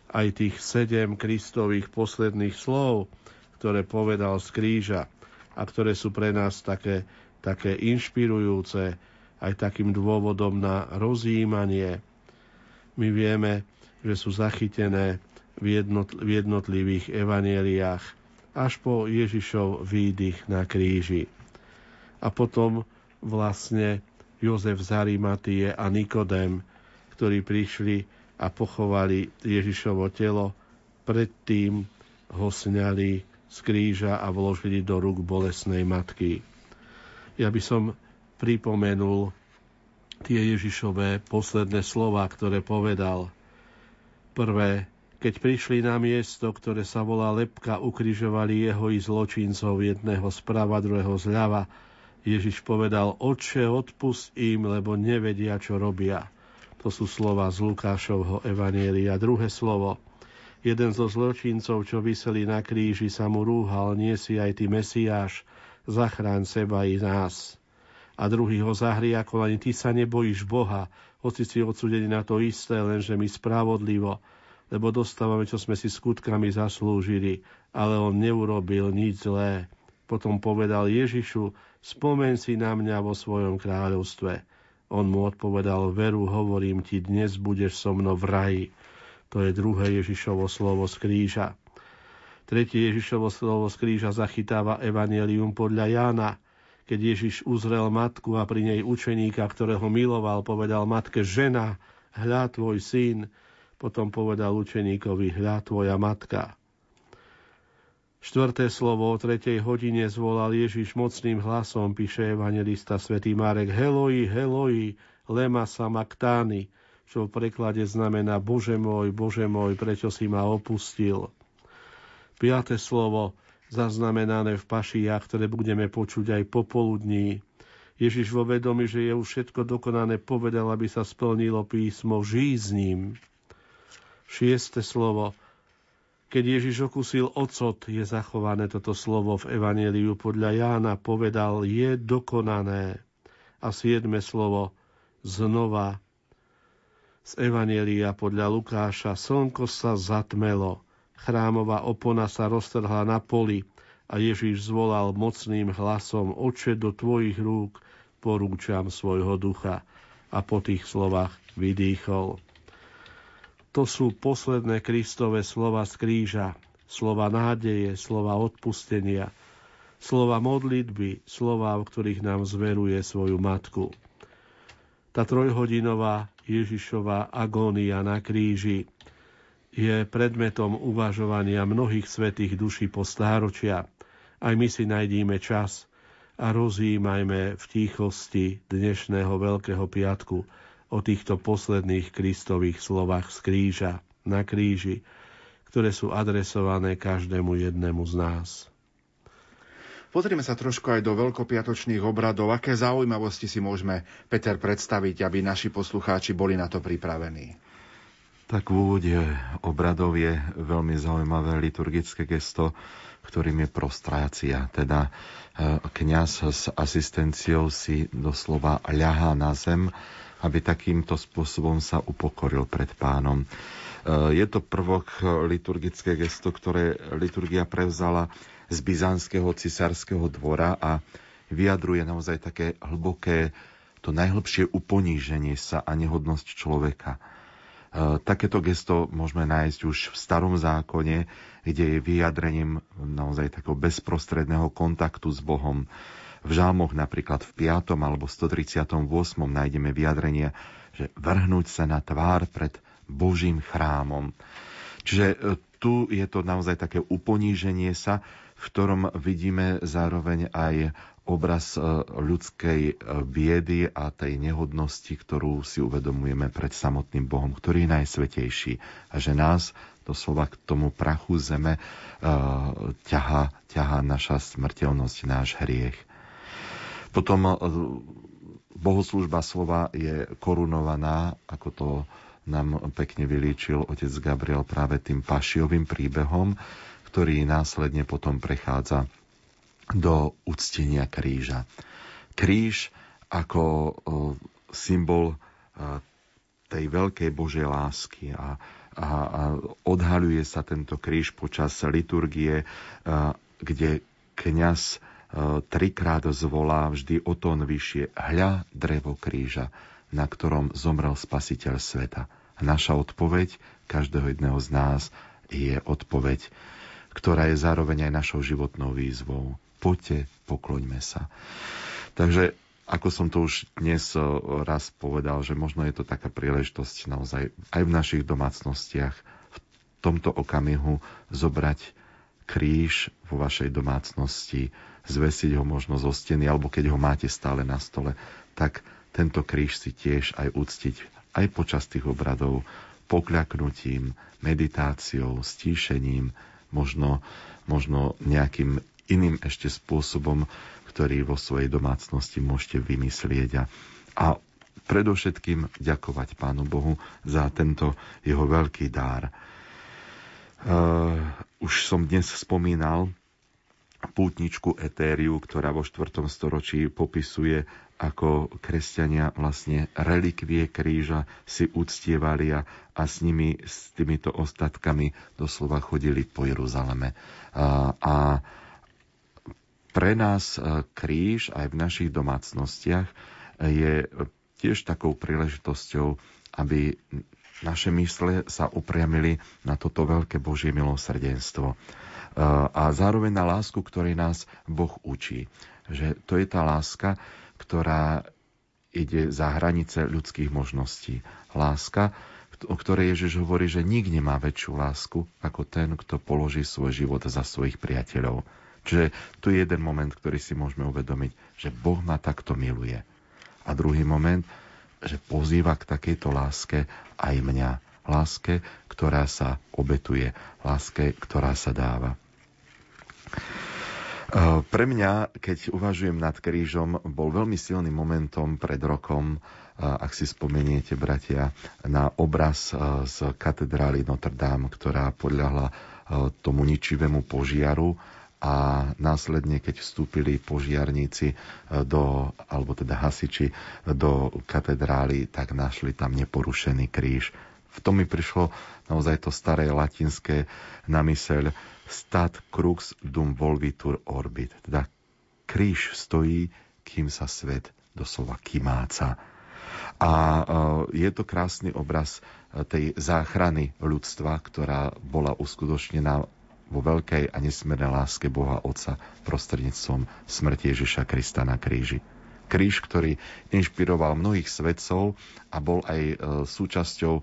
aj tých sedem Kristových posledných slov, ktoré povedal z kríža a ktoré sú pre nás také, také inšpirujúce, aj takým dôvodom na rozjímanie. My vieme, že sú zachytené v, jednotlivých evanieliách až po Ježišov výdych na kríži. A potom vlastne Jozef z Arimatie a Nikodem, ktorí prišli a pochovali Ježišovo telo, predtým ho sňali z kríža a vložili do rúk bolesnej matky. Ja by som pripomenul tie Ježišové posledné slova, ktoré povedal. Prvé, keď prišli na miesto, ktoré sa volá Lepka, ukrižovali jeho i zločincov jedného sprava, druhého zľava, Ježiš povedal, Otče, odpust im, lebo nevedia, čo robia. To sú slova z Lukášovho Evanielia. Druhé slovo. Jeden zo zločincov, čo vyseli na kríži, sa mu rúhal, nie si aj ty Mesiáš, zachráň seba i nás. A druhý ho ako ani ty sa nebojíš Boha, hoci si odsudený na to isté, lenže my spravodlivo, lebo dostávame, čo sme si skutkami zaslúžili, ale on neurobil nič zlé. Potom povedal Ježišu, spomen si na mňa vo svojom kráľovstve. On mu odpovedal, veru, hovorím ti, dnes budeš so mnou v raji. To je druhé Ježišovo slovo z kríža. Tretie Ježišovo slovo z kríža zachytáva Evangelium podľa Jána. Keď Ježiš uzrel matku a pri nej učeníka, ktorého miloval, povedal matke, žena, hľa tvoj syn. Potom povedal učeníkovi, hľa tvoja matka. Štvrté slovo o tretej hodine zvolal Ježiš mocným hlasom, píše evangelista svätý Marek, Heloi, Heloi, lema samaktány, čo v preklade znamená Bože môj, Bože môj, prečo si ma opustil. Piaté slovo, zaznamenané v pašiach, ktoré budeme počuť aj popoludní. Ježiš vo vedomi, že je už všetko dokonané, povedal, aby sa splnilo písmo, žij s ním. Šieste slovo, keď Ježiš okusil ocot, je zachované toto slovo v Evangeliu podľa Jána, povedal, je dokonané. A siedme slovo, znova z Evanielia podľa Lukáša, slnko sa zatmelo, chrámová opona sa roztrhla na poli a Ježiš zvolal mocným hlasom, oče, do tvojich rúk porúčam svojho ducha. A po tých slovách vydýchol. To sú posledné Kristové slova z kríža, slova nádeje, slova odpustenia, slova modlitby, slova, v ktorých nám zveruje svoju matku. Tá trojhodinová Ježišová agónia na kríži je predmetom uvažovania mnohých svetých duší po stáročia. Aj my si najdíme čas a rozjímajme v tichosti dnešného Veľkého piatku o týchto posledných Kristových slovách z kríža, na kríži, ktoré sú adresované každému jednému z nás. Pozrime sa trošku aj do veľkopiatočných obradov. Aké zaujímavosti si môžeme, Peter, predstaviť, aby naši poslucháči boli na to pripravení? Tak v úvode obradov je veľmi zaujímavé liturgické gesto, ktorým je prostrácia. Teda e, kňaz s asistenciou si doslova ľahá na zem aby takýmto spôsobom sa upokoril pred pánom. E, je to prvok liturgické gesto, ktoré liturgia prevzala z byzantského cisárskeho dvora a vyjadruje naozaj také hlboké, to najhlbšie uponíženie sa a nehodnosť človeka. E, takéto gesto môžeme nájsť už v starom zákone, kde je vyjadrením naozaj takého bezprostredného kontaktu s Bohom. V žalmoch napríklad v 5. alebo 138. nájdeme vyjadrenie, že vrhnúť sa na tvár pred Božím chrámom. Čiže e, tu je to naozaj také uponíženie sa, v ktorom vidíme zároveň aj obraz e, ľudskej e, biedy a tej nehodnosti, ktorú si uvedomujeme pred samotným Bohom, ktorý je najsvetejší a že nás doslova k tomu prachu zeme ťaha, ťaha naša smrteľnosť, náš hriech. Potom e, bohoslúžba slova je korunovaná, ako to nám pekne vylíčil otec Gabriel práve tým pašiovým príbehom, ktorý následne potom prechádza do uctenia kríža. Kríž ako symbol tej veľkej Božej lásky a, a, a odhaľuje sa tento kríž počas liturgie, kde kňaz trikrát zvolá vždy o tón vyššie hľa drevo kríža, na ktorom zomrel spasiteľ sveta. A naša odpoveď každého jedného z nás je odpoveď, ktorá je zároveň aj našou životnou výzvou. Poďte, pokloňme sa. Takže ako som to už dnes eh, raz povedal, že možno je to taká príležitosť naozaj aj v našich domácnostiach v tomto okamihu zobrať kríž vo vašej domácnosti, zvesiť ho možno zo steny, alebo keď ho máte stále na stole, tak tento kríž si tiež aj uctiť aj počas tých obradov pokľaknutím, meditáciou, stíšením, možno, možno nejakým iným ešte spôsobom, ktorý vo svojej domácnosti môžete vymyslieť a, predovšetkým ďakovať Pánu Bohu za tento jeho veľký dár. Uh, už som dnes spomínal pútničku Etériu, ktorá vo 4. storočí popisuje, ako kresťania vlastne relikvie kríža si uctievali a, a s nimi, s týmito ostatkami doslova chodili po Jeruzaleme. A, a pre nás e, kríž aj v našich domácnostiach je tiež takou príležitosťou, aby naše mysle sa upriamili na toto veľké Božie milosrdenstvo. E, a zároveň na lásku, ktorej nás Boh učí. Že to je tá láska, ktorá ide za hranice ľudských možností. Láska, o ktorej Ježiš hovorí, že nik nemá väčšiu lásku ako ten, kto položí svoj život za svojich priateľov. Čiže tu je jeden moment, ktorý si môžeme uvedomiť, že Boh ma takto miluje. A druhý moment, že pozýva k takejto láske aj mňa. Láske, ktorá sa obetuje. Láske, ktorá sa dáva. E, pre mňa, keď uvažujem nad krížom, bol veľmi silným momentom pred rokom, e, ak si spomeniete, bratia, na obraz e, z katedrály Notre Dame, ktorá podľahla tomu ničivému požiaru a následne, keď vstúpili požiarníci e, do, alebo teda hasiči do katedrály, tak našli tam neporušený kríž. V tom mi prišlo naozaj to staré latinské na myseľ stat crux dum volvitur orbit. Teda kríž stojí, kým sa svet doslova kymáca. A e, je to krásny obraz e, tej záchrany ľudstva, ktorá bola uskutočnená vo veľkej a nesmiernej láske Boha Otca prostredníctvom smrti Ježiša Krista na kríži. Kríž, ktorý inšpiroval mnohých svedcov a bol aj e, súčasťou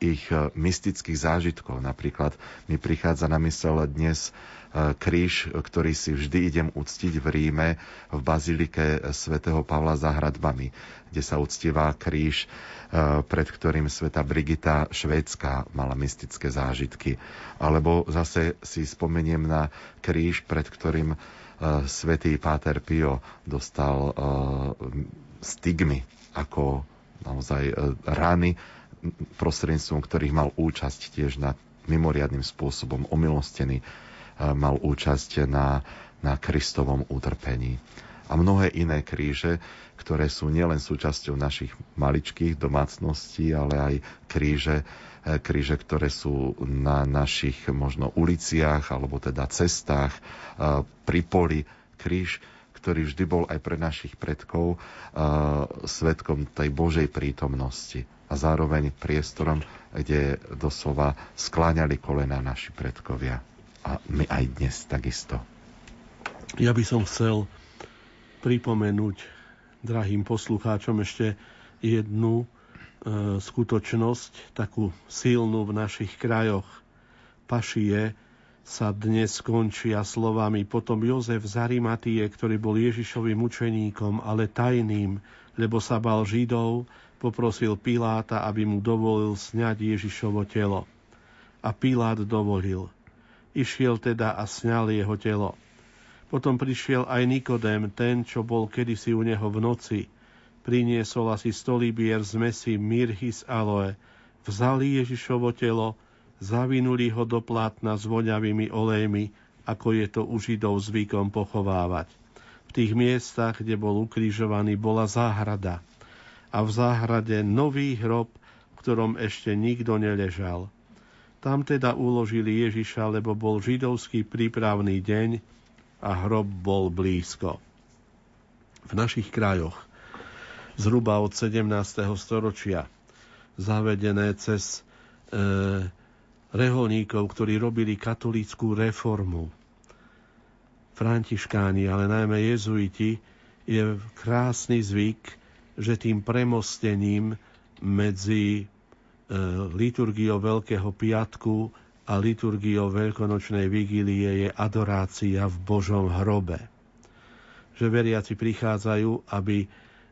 ich e, mystických zážitkov. Napríklad mi prichádza na mysel dnes e, kríž, ktorý si vždy idem uctiť v Ríme v bazilike svätého Pavla za hradbami, kde sa uctieva kríž pred ktorým sveta Brigita švédska mala mystické zážitky. Alebo zase si spomeniem na kríž, pred ktorým svätý Páter Pio dostal stigmy ako naozaj rany, prostredníctvom ktorých mal účasť tiež na mimoriadným spôsobom omilostený, mal účasť na, na Kristovom utrpení a mnohé iné kríže, ktoré sú nielen súčasťou našich maličkých domácností, ale aj kríže, e, kríže, ktoré sú na našich možno uliciach alebo teda cestách, e, pri poli. Kríž, ktorý vždy bol aj pre našich predkov e, svetkom tej Božej prítomnosti a zároveň priestorom, kde doslova skláňali kolena naši predkovia. A my aj dnes takisto. Ja by som chcel pripomenúť drahým poslucháčom ešte jednu e, skutočnosť, takú silnú v našich krajoch. Pašie sa dnes skončia slovami potom Jozef z ktorý bol Ježišovým učeníkom, ale tajným, lebo sa bal Židov, poprosil Piláta, aby mu dovolil sňať Ježišovo telo. A Pilát dovolil. Išiel teda a sňal jeho telo. Potom prišiel aj Nikodém, ten, čo bol kedysi u neho v noci. Priniesol asi stolibier z mesy mirhy z aloe. Vzali Ježišovo telo, zavinuli ho do plátna s voňavými olejmi, ako je to u Židov zvykom pochovávať. V tých miestach, kde bol ukrižovaný, bola záhrada. A v záhrade nový hrob, v ktorom ešte nikto neležal. Tam teda uložili Ježiša, lebo bol židovský prípravný deň a hrob bol blízko. V našich krajoch, zhruba od 17. storočia, zavedené cez e, reholníkov, ktorí robili katolíckú reformu, františkáni, ale najmä jezuiti, je krásny zvyk, že tým premostením medzi e, liturgiou Veľkého piatku a liturgiou Veľkonočnej vigílie je adorácia v Božom hrobe. Že veriaci prichádzajú, aby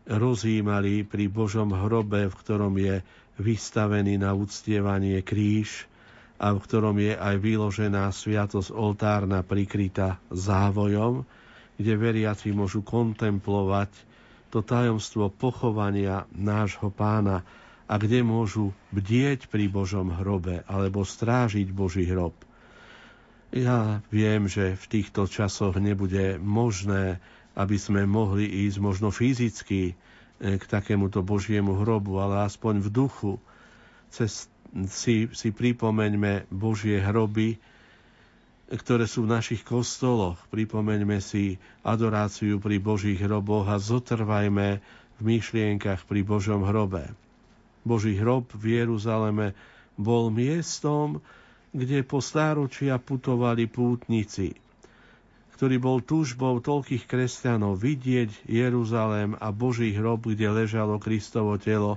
rozímali pri Božom hrobe, v ktorom je vystavený na uctievanie kríž, a v ktorom je aj vyložená sviatosť oltárna prikrytá závojom, kde veriaci môžu kontemplovať to tajomstvo pochovania nášho pána a kde môžu bdieť pri Božom hrobe alebo strážiť Boží hrob. Ja viem, že v týchto časoch nebude možné, aby sme mohli ísť možno fyzicky eh, k takémuto Božiemu hrobu, ale aspoň v duchu, cez si, si pripomeňme Božie hroby, ktoré sú v našich kostoloch. Pripomeňme si adoráciu pri Božích hroboch a zotrvajme v myšlienkach pri Božom hrobe. Boží hrob v Jeruzaleme bol miestom, kde po stáročia putovali pútnici, ktorý bol túžbou toľkých kresťanov vidieť Jeruzalém a Boží hrob, kde ležalo Kristovo telo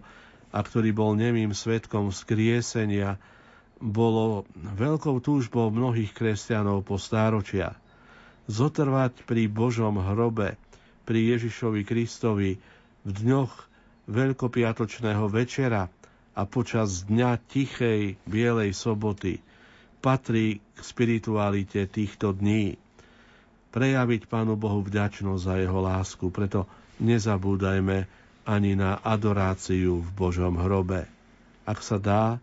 a ktorý bol nemým svetkom skriesenia, bolo veľkou túžbou mnohých kresťanov po stáročia. Zotrvať pri Božom hrobe, pri Ježišovi Kristovi v dňoch veľkopiatočného večera a počas dňa tichej bielej soboty patrí k spiritualite týchto dní. Prejaviť Pánu Bohu vďačnosť za jeho lásku, preto nezabúdajme, ani na adoráciu v Božom hrobe. Ak sa dá,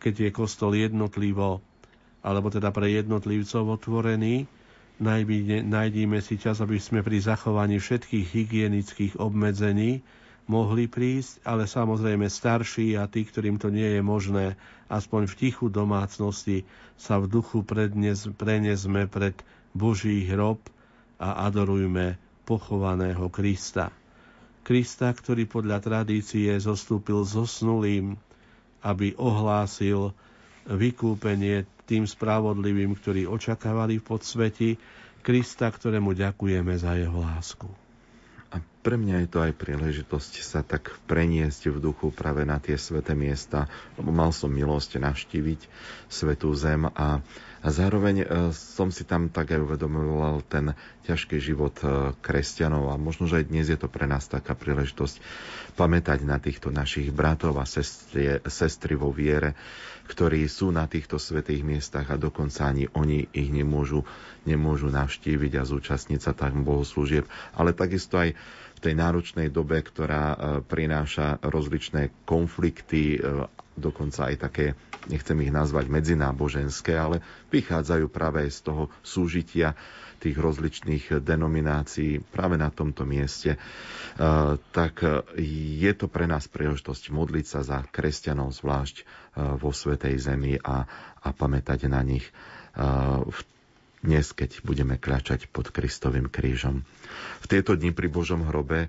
keď je kostol jednotlivo, alebo teda pre jednotlivcov otvorený, nájdime si čas, aby sme pri zachovaní všetkých hygienických obmedzení mohli prísť, ale samozrejme starší a tí, ktorým to nie je možné, aspoň v tichu domácnosti sa v duchu prednes, prenesme pred Boží hrob a adorujme pochovaného Krista. Krista, ktorý podľa tradície zostúpil zosnulým, aby ohlásil vykúpenie tým spravodlivým, ktorí očakávali v podsveti, Krista, ktorému ďakujeme za jeho lásku. A pre mňa je to aj príležitosť sa tak preniesť v duchu práve na tie sveté miesta, lebo mal som milosť navštíviť svetú zem a a zároveň e, som si tam tak aj uvedomoval ten ťažký život e, kresťanov. A možno, že aj dnes je to pre nás taká príležitosť pamätať na týchto našich bratov a sestry, sestry vo viere, ktorí sú na týchto svetých miestach a dokonca ani oni ich nemôžu, nemôžu navštíviť a zúčastniť sa tam bohoslúžieb, ale takisto aj v tej náročnej dobe, ktorá e, prináša rozličné konflikty, dokonca aj také nechcem ich nazvať medzináboženské, ale vychádzajú práve z toho súžitia tých rozličných denominácií práve na tomto mieste, e, tak je to pre nás príležitosť modliť sa za kresťanov, zvlášť e, vo Svetej Zemi a, a pamätať na nich. E, v dnes, keď budeme kľačať pod Kristovým krížom. V tieto dni pri Božom hrobe e,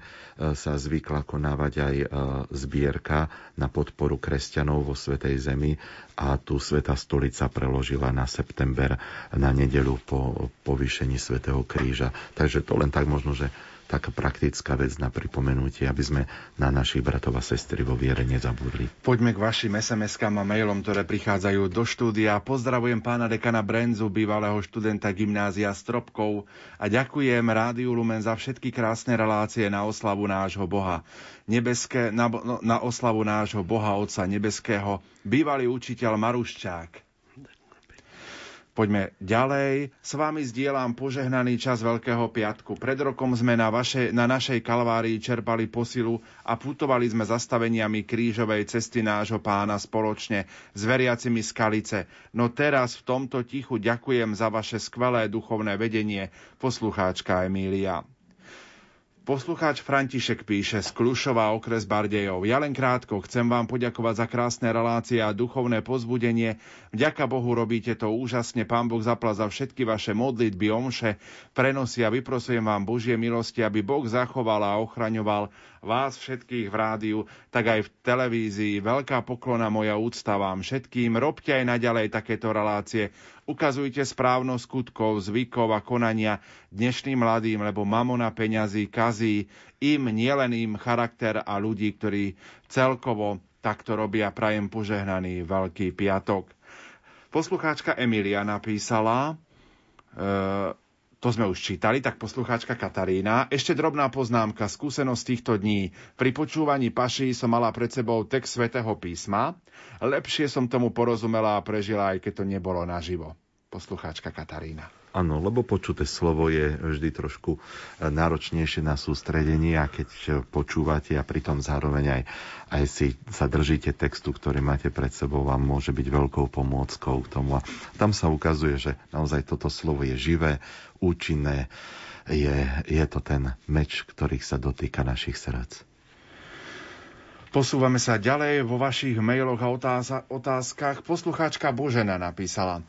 sa zvykla konávať aj e, zbierka na podporu kresťanov vo Svetej Zemi a tu Sveta Stolica preložila na september na nedelu po povýšení Svetého kríža. Takže to len tak možno, že taká praktická vec na pripomenutie, aby sme na našich bratov a sestry vo viere nezabudli. Poďme k vašim SMS-kám a mailom, ktoré prichádzajú do štúdia. Pozdravujem pána dekana Brenzu, bývalého študenta gymnázia Stropkov a ďakujem Rádiu Lumen za všetky krásne relácie na oslavu nášho Boha. Nebeské, na, no, na oslavu nášho Boha Otca Nebeského, bývalý učiteľ Maruščák. Poďme ďalej. S vami zdieľam požehnaný čas Veľkého piatku. Pred rokom sme na, vaše, na našej kalvárii čerpali posilu a putovali sme zastaveniami krížovej cesty nášho pána spoločne s veriacimi skalice. No teraz v tomto tichu ďakujem za vaše skvelé duchovné vedenie, poslucháčka Emília. Poslucháč František píše z Klušova okres Bardejov. Ja len krátko chcem vám poďakovať za krásne relácie a duchovné pozbudenie. Vďaka Bohu robíte to úžasne. Pán Boh zapla za všetky vaše modlitby, omše, prenosy a vyprosujem vám Božie milosti, aby Boh zachoval a ochraňoval vás všetkých v rádiu, tak aj v televízii. Veľká poklona moja úcta vám všetkým. Robte aj naďalej takéto relácie. Ukazujte správnosť skutkov, zvykov a konania dnešným mladým, lebo mamona peňazí kazí im, nielen im charakter a ľudí, ktorí celkovo takto robia. Prajem požehnaný Veľký piatok. Poslucháčka Emilia napísala, e, to sme už čítali, tak poslucháčka Katarína. Ešte drobná poznámka, skúsenosť týchto dní. Pri počúvaní paší som mala pred sebou text svätého písma. Lepšie som tomu porozumela a prežila, aj keď to nebolo naživo. Poslucháčka Katarína. Áno, lebo počuté slovo je vždy trošku eh, náročnejšie na sústredenie a keď počúvate a pritom zároveň aj, aj si sa držíte textu, ktorý máte pred sebou, vám môže byť veľkou pomôckou k tomu. A tam sa ukazuje, že naozaj toto slovo je živé, účinné, je, je to ten meč, ktorý sa dotýka našich srdc. Posúvame sa ďalej vo vašich mailoch a otázkach. Poslucháčka Božena napísala.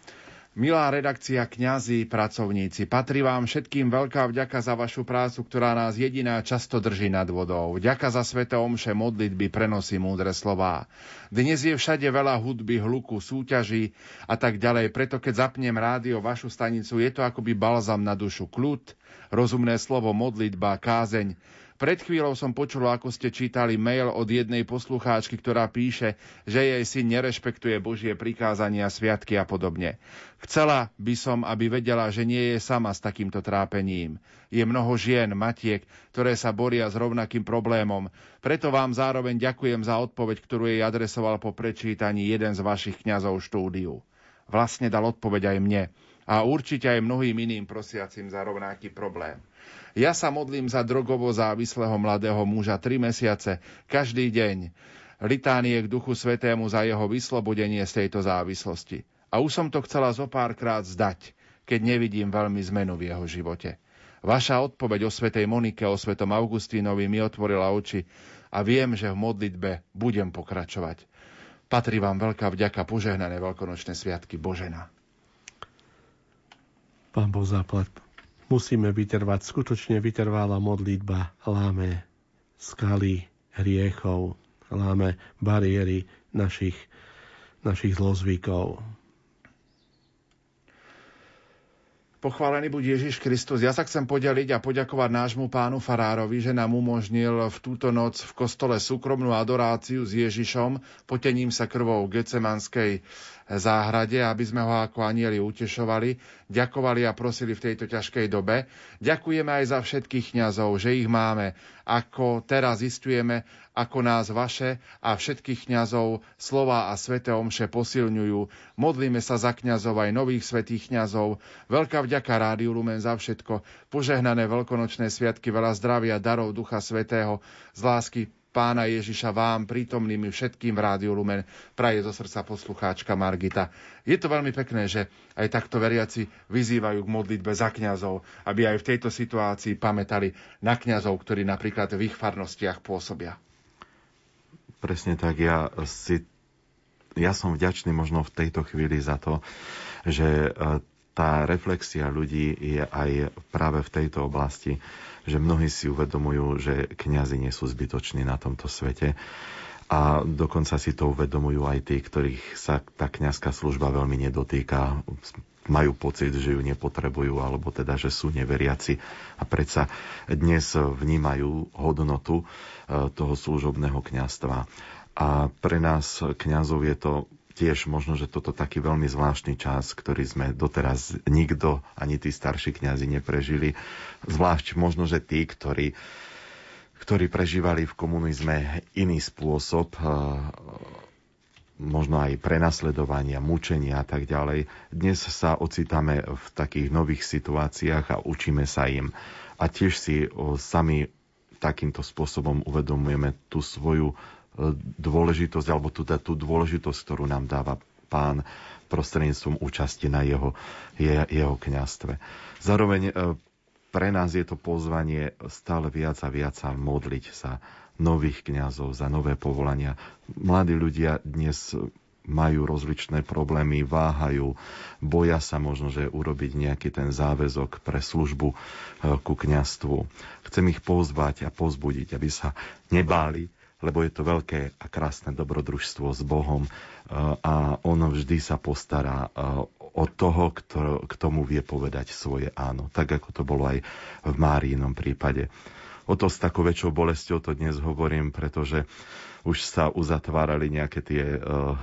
Milá redakcia, kňazi, pracovníci, patrí vám všetkým veľká vďaka za vašu prácu, ktorá nás jediná často drží nad vodou. Vďaka za sveté omše, modlitby, prenosy múdre slová. Dnes je všade veľa hudby, hluku, súťaží a tak ďalej, preto keď zapnem rádio, vašu stanicu, je to akoby balzam na dušu, kľud, rozumné slovo, modlitba, kázeň, pred chvíľou som počul, ako ste čítali mail od jednej poslucháčky, ktorá píše, že jej syn nerešpektuje Božie prikázania, sviatky a podobne. Chcela by som, aby vedela, že nie je sama s takýmto trápením. Je mnoho žien, matiek, ktoré sa boria s rovnakým problémom. Preto vám zároveň ďakujem za odpoveď, ktorú jej adresoval po prečítaní jeden z vašich kňazov štúdiu. Vlastne dal odpoveď aj mne a určite aj mnohým iným prosiacim za rovnaký problém. Ja sa modlím za drogovo závislého mladého muža tri mesiace, každý deň. Litánie k Duchu Svetému za jeho vyslobodenie z tejto závislosti. A už som to chcela zo párkrát zdať, keď nevidím veľmi zmenu v jeho živote. Vaša odpoveď o svetej Monike, o svetom Augustínovi mi otvorila oči a viem, že v modlitbe budem pokračovať. Patrí vám veľká vďaka požehnané veľkonočné sviatky Božena. Pán Boh zaplať musíme vytrvať. Skutočne vytrvala modlitba, láme skaly hriechov, láme bariéry našich, našich zlozvykov. Pochválený buď Ježiš Kristus. Ja sa chcem podeliť a poďakovať nášmu pánu Farárovi, že nám umožnil v túto noc v kostole súkromnú adoráciu s Ježišom, potením sa krvou Gecemanskej záhrade, aby sme ho ako anieli utešovali, ďakovali a prosili v tejto ťažkej dobe. Ďakujeme aj za všetkých kňazov, že ich máme, ako teraz zistujeme, ako nás vaše a všetkých kňazov slova a sveté omše posilňujú. Modlíme sa za kňazov aj nových svetých kňazov. Veľká vďaka Rádiu Lumen za všetko. Požehnané veľkonočné sviatky, veľa zdravia, darov Ducha Svetého, z lásky pána Ježiša vám, prítomným všetkým v Rádiu Lumen, praje zo srdca poslucháčka Margita. Je to veľmi pekné, že aj takto veriaci vyzývajú k modlitbe za kňazov, aby aj v tejto situácii pamätali na kňazov, ktorí napríklad v ich farnostiach pôsobia. Presne tak, ja si ja som vďačný možno v tejto chvíli za to, že e, tá reflexia ľudí je aj práve v tejto oblasti že mnohí si uvedomujú, že kňazi nie sú zbytoční na tomto svete a dokonca si to uvedomujú aj tí, ktorých sa tá kňazská služba veľmi nedotýka, majú pocit, že ju nepotrebujú, alebo teda, že sú neveriaci a predsa dnes vnímajú hodnotu e, toho služobného kňazstva. A pre nás kňazov je to tiež možno, že toto taký veľmi zvláštny čas, ktorý sme doteraz nikto, ani tí starší kňazi neprežili. Zvlášť možno, že tí, ktorí, ktorí prežívali v komunizme iný spôsob možno aj prenasledovania, mučenia a tak ďalej. Dnes sa ocitáme v takých nových situáciách a učíme sa im. A tiež si sami takýmto spôsobom uvedomujeme tú svoju dôležitosť, alebo tú, tú dôležitosť, ktorú nám dáva pán prostredníctvom účasti na jeho, je, jeho kňastve. Zároveň pre nás je to pozvanie stále viac a viac sa modliť sa nových kňazov za nové povolania. Mladí ľudia dnes majú rozličné problémy, váhajú, boja sa možno, že urobiť nejaký ten záväzok pre službu e, ku kňastvu. Chcem ich pozvať a pozbudiť, aby sa nebáli, lebo je to veľké a krásne dobrodružstvo s Bohom a on vždy sa postará o toho, kto k tomu vie povedať svoje áno. Tak ako to bolo aj v Máriinom prípade. O to s takou väčšou bolestou to dnes hovorím, pretože už sa uzatvárali nejaké tie uh,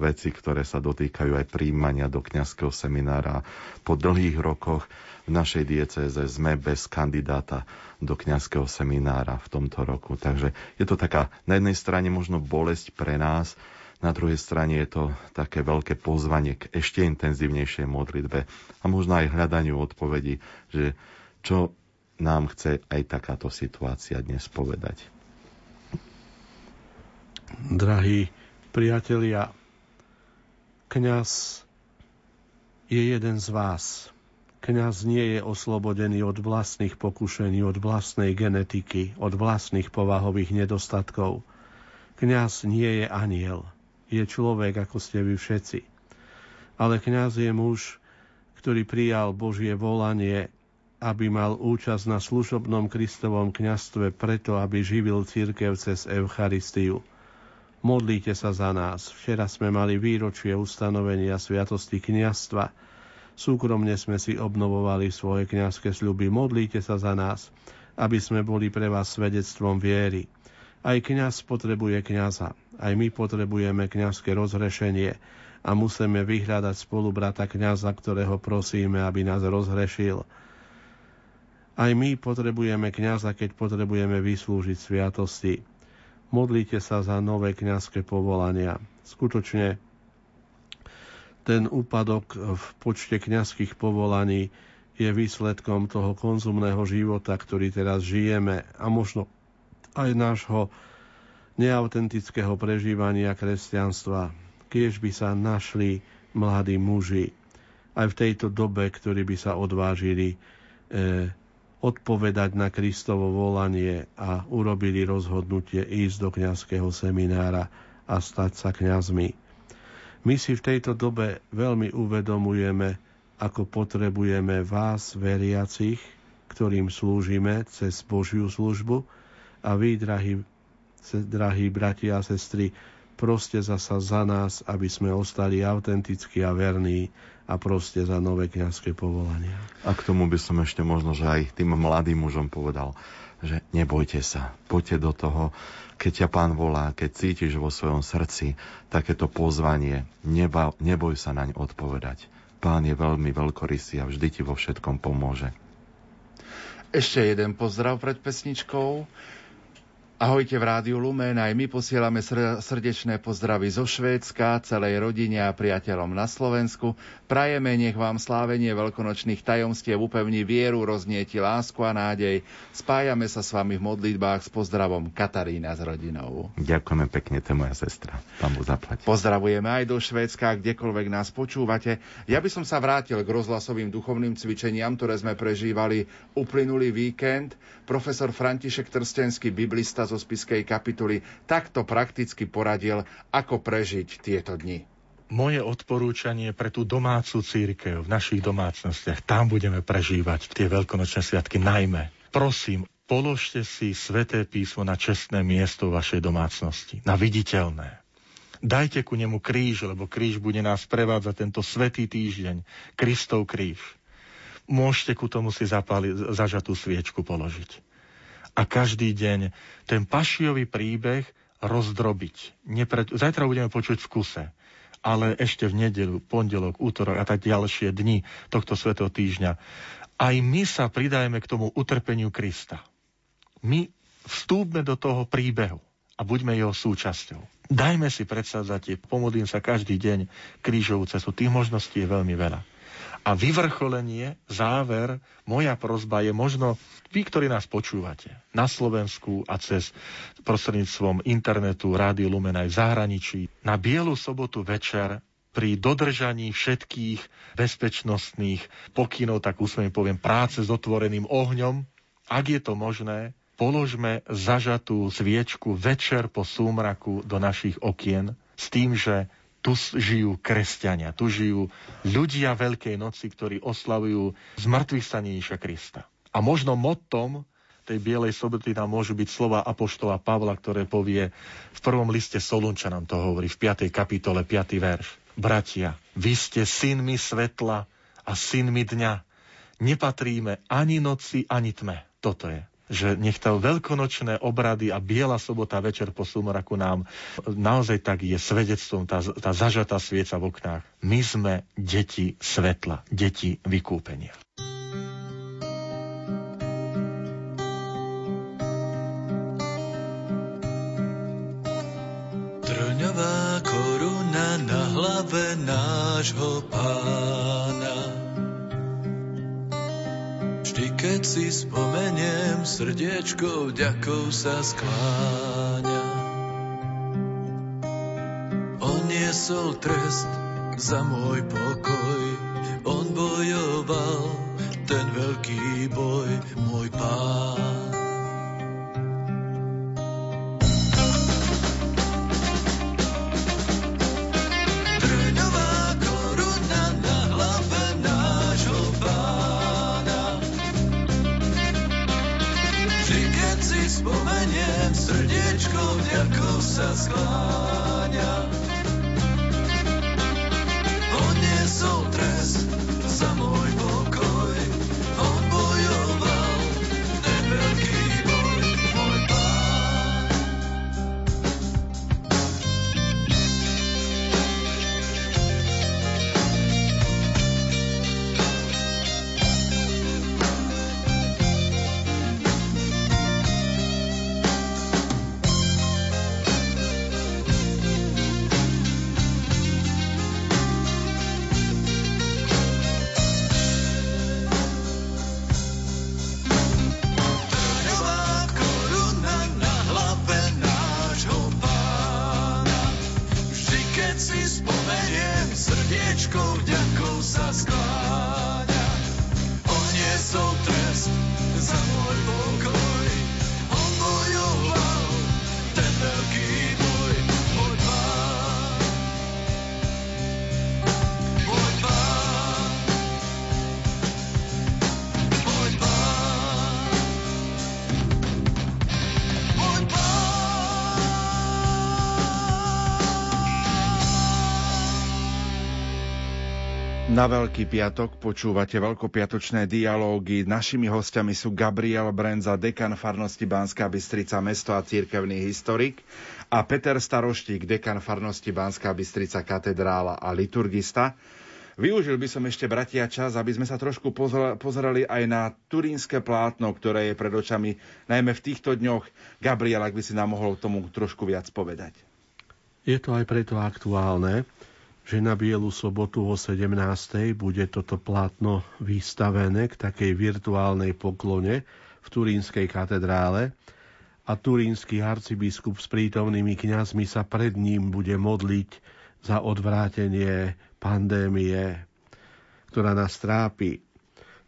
veci, ktoré sa dotýkajú aj príjmania do kňazského seminára. Po dlhých rokoch v našej diecéze sme bez kandidáta do kňazského seminára v tomto roku. Takže je to taká na jednej strane možno bolesť pre nás, na druhej strane je to také veľké pozvanie k ešte intenzívnejšej modlitbe a možno aj hľadaniu odpovedí, že čo nám chce aj takáto situácia dnes povedať. Drahí priatelia, kňaz je jeden z vás. Kňaz nie je oslobodený od vlastných pokušení, od vlastnej genetiky, od vlastných povahových nedostatkov. Kňaz nie je aniel je človek, ako ste vy všetci. Ale kňaz je muž, ktorý prijal Božie volanie, aby mal účasť na služobnom Kristovom kňastve preto, aby živil církev cez Eucharistiu. Modlíte sa za nás. Včera sme mali výročie ustanovenia Sviatosti kňastva. Súkromne sme si obnovovali svoje kňazské sľuby. Modlíte sa za nás, aby sme boli pre vás svedectvom viery. Aj kňaz potrebuje kňaza. Aj my potrebujeme kňazské rozhrešenie a musíme vyhľadať spolubrata kňaza, ktorého prosíme, aby nás rozhrešil. Aj my potrebujeme kňaza, keď potrebujeme vyslúžiť sviatosti. Modlite sa za nové kňazské povolania. Skutočne ten úpadok v počte kňazských povolaní je výsledkom toho konzumného života, ktorý teraz žijeme a možno aj nášho neautentického prežívania kresťanstva, kiež by sa našli mladí muži aj v tejto dobe, ktorí by sa odvážili e, odpovedať na Kristovo volanie a urobili rozhodnutie ísť do kňazského seminára a stať sa kňazmi. My si v tejto dobe veľmi uvedomujeme, ako potrebujeme vás, veriacich, ktorým slúžime cez Božiu službu, a vy, drahí, drahí bratia a sestry, proste zasa za nás, aby sme ostali autentickí a verní a proste za nové kniazské povolania. A k tomu by som ešte možno, že aj tým mladým mužom povedal, že nebojte sa, poďte do toho, keď ťa pán volá, keď cítiš vo svojom srdci takéto pozvanie, neba, neboj sa naň odpovedať. Pán je veľmi veľkorysý a vždy ti vo všetkom pomôže. Ešte jeden pozdrav pred pesničkou. Ahojte v Rádiu Lumen, aj my posielame srdečné pozdravy zo Švédska, celej rodine a priateľom na Slovensku. Prajeme, nech vám slávenie veľkonočných tajomstiev upevní vieru, roznieti lásku a nádej. Spájame sa s vami v modlitbách s pozdravom Katarína s rodinou. Ďakujeme pekne, to je moja sestra. Pán Boh zaplať. Pozdravujeme aj do Švédska, kdekoľvek nás počúvate. Ja by som sa vrátil k rozhlasovým duchovným cvičeniam, ktoré sme prežívali uplynulý víkend. Profesor František Trstenský, biblista zo spiskej kapituly takto prakticky poradil, ako prežiť tieto dni. Moje odporúčanie pre tú domácu církev v našich domácnostiach, tam budeme prežívať tie veľkonočné sviatky najmä. Prosím, položte si sveté písmo na čestné miesto vašej domácnosti, na viditeľné. Dajte ku nemu kríž, lebo kríž bude nás prevádzať tento svetý týždeň. Kristov kríž. Môžete ku tomu si zapáliť, zažatú sviečku položiť a každý deň ten pašiový príbeh rozdrobiť. Nepred... Zajtra budeme počuť v kuse, ale ešte v nedelu, pondelok, útorok a tak ďalšie dni tohto svetého týždňa. Aj my sa pridajeme k tomu utrpeniu Krista. My vstúpme do toho príbehu a buďme jeho súčasťou. Dajme si predsadzať, pomodlím sa každý deň krížovú cestu. Tých možností je veľmi veľa. A vyvrcholenie, záver, moja prozba je možno vy, ktorí nás počúvate na Slovensku a cez prostredníctvom internetu, Rádio Lumen aj v zahraničí, na Bielu sobotu večer pri dodržaní všetkých bezpečnostných pokynov, tak úsmene poviem, práce s otvoreným ohňom, ak je to možné, položme zažatú sviečku večer po súmraku do našich okien s tým, že tu žijú kresťania, tu žijú ľudia Veľkej noci, ktorí oslavujú zmrtvých staníša Krista. A možno motom tej Bielej soboty tam môžu byť slova Apoštola Pavla, ktoré povie v prvom liste Solunčanom to hovorí v 5. kapitole, 5. verš. Bratia, vy ste synmi svetla a synmi dňa. Nepatríme ani noci, ani tme. Toto je že nech to veľkonočné obrady a biela sobota večer po súmraku nám naozaj tak je svedectvom tá, tá zažatá svieca v oknách. My sme deti svetla, deti vykúpenia. Trňová koruna na hlave nášho pána keď si spomeniem, srdiečko vďakou sa skláňa. On niesol trest za môj pokoj, on bojoval ten veľký boj, môj pán. Sa skláňa. Na Veľký piatok počúvate veľkopiatočné dialógy. Našimi hostiami sú Gabriel Brenza, dekan farnosti Banská Bystrica, mesto a církevný historik a Peter Staroštík, dekan farnosti Banská Bystrica, katedrála a liturgista. Využil by som ešte, bratia, čas, aby sme sa trošku pozerali aj na turínske plátno, ktoré je pred očami, najmä v týchto dňoch. Gabriel, ak by si nám mohol tomu trošku viac povedať. Je to aj preto aktuálne, že na Bielu sobotu o 17. bude toto plátno vystavené k takej virtuálnej poklone v Turínskej katedrále a turínsky arcibiskup s prítomnými kňazmi sa pred ním bude modliť za odvrátenie pandémie, ktorá nás trápi.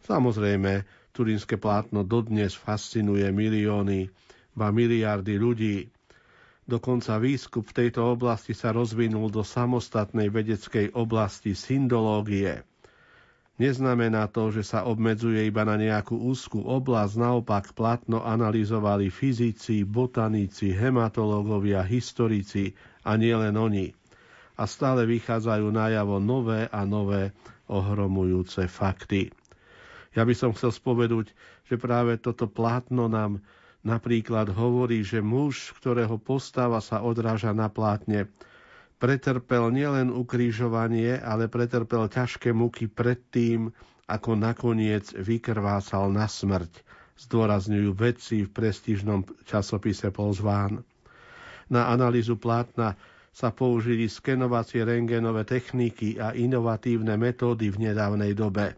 Samozrejme, turínske plátno dodnes fascinuje milióny, ba miliardy ľudí. Dokonca výskup v tejto oblasti sa rozvinul do samostatnej vedeckej oblasti syndológie. Neznamená to, že sa obmedzuje iba na nejakú úzkú oblasť, naopak platno analyzovali fyzici, botanici, hematológovia, historici a nielen oni. A stále vychádzajú najavo nové a nové ohromujúce fakty. Ja by som chcel spovedúť, že práve toto plátno nám napríklad hovorí, že muž, ktorého postava sa odráža na plátne, pretrpel nielen ukrižovanie, ale pretrpel ťažké muky predtým, ako nakoniec vykrvácal na smrť, zdôrazňujú vedci v prestížnom časopise Polzván. Na analýzu plátna sa použili skenovacie rengenové techniky a inovatívne metódy v nedávnej dobe.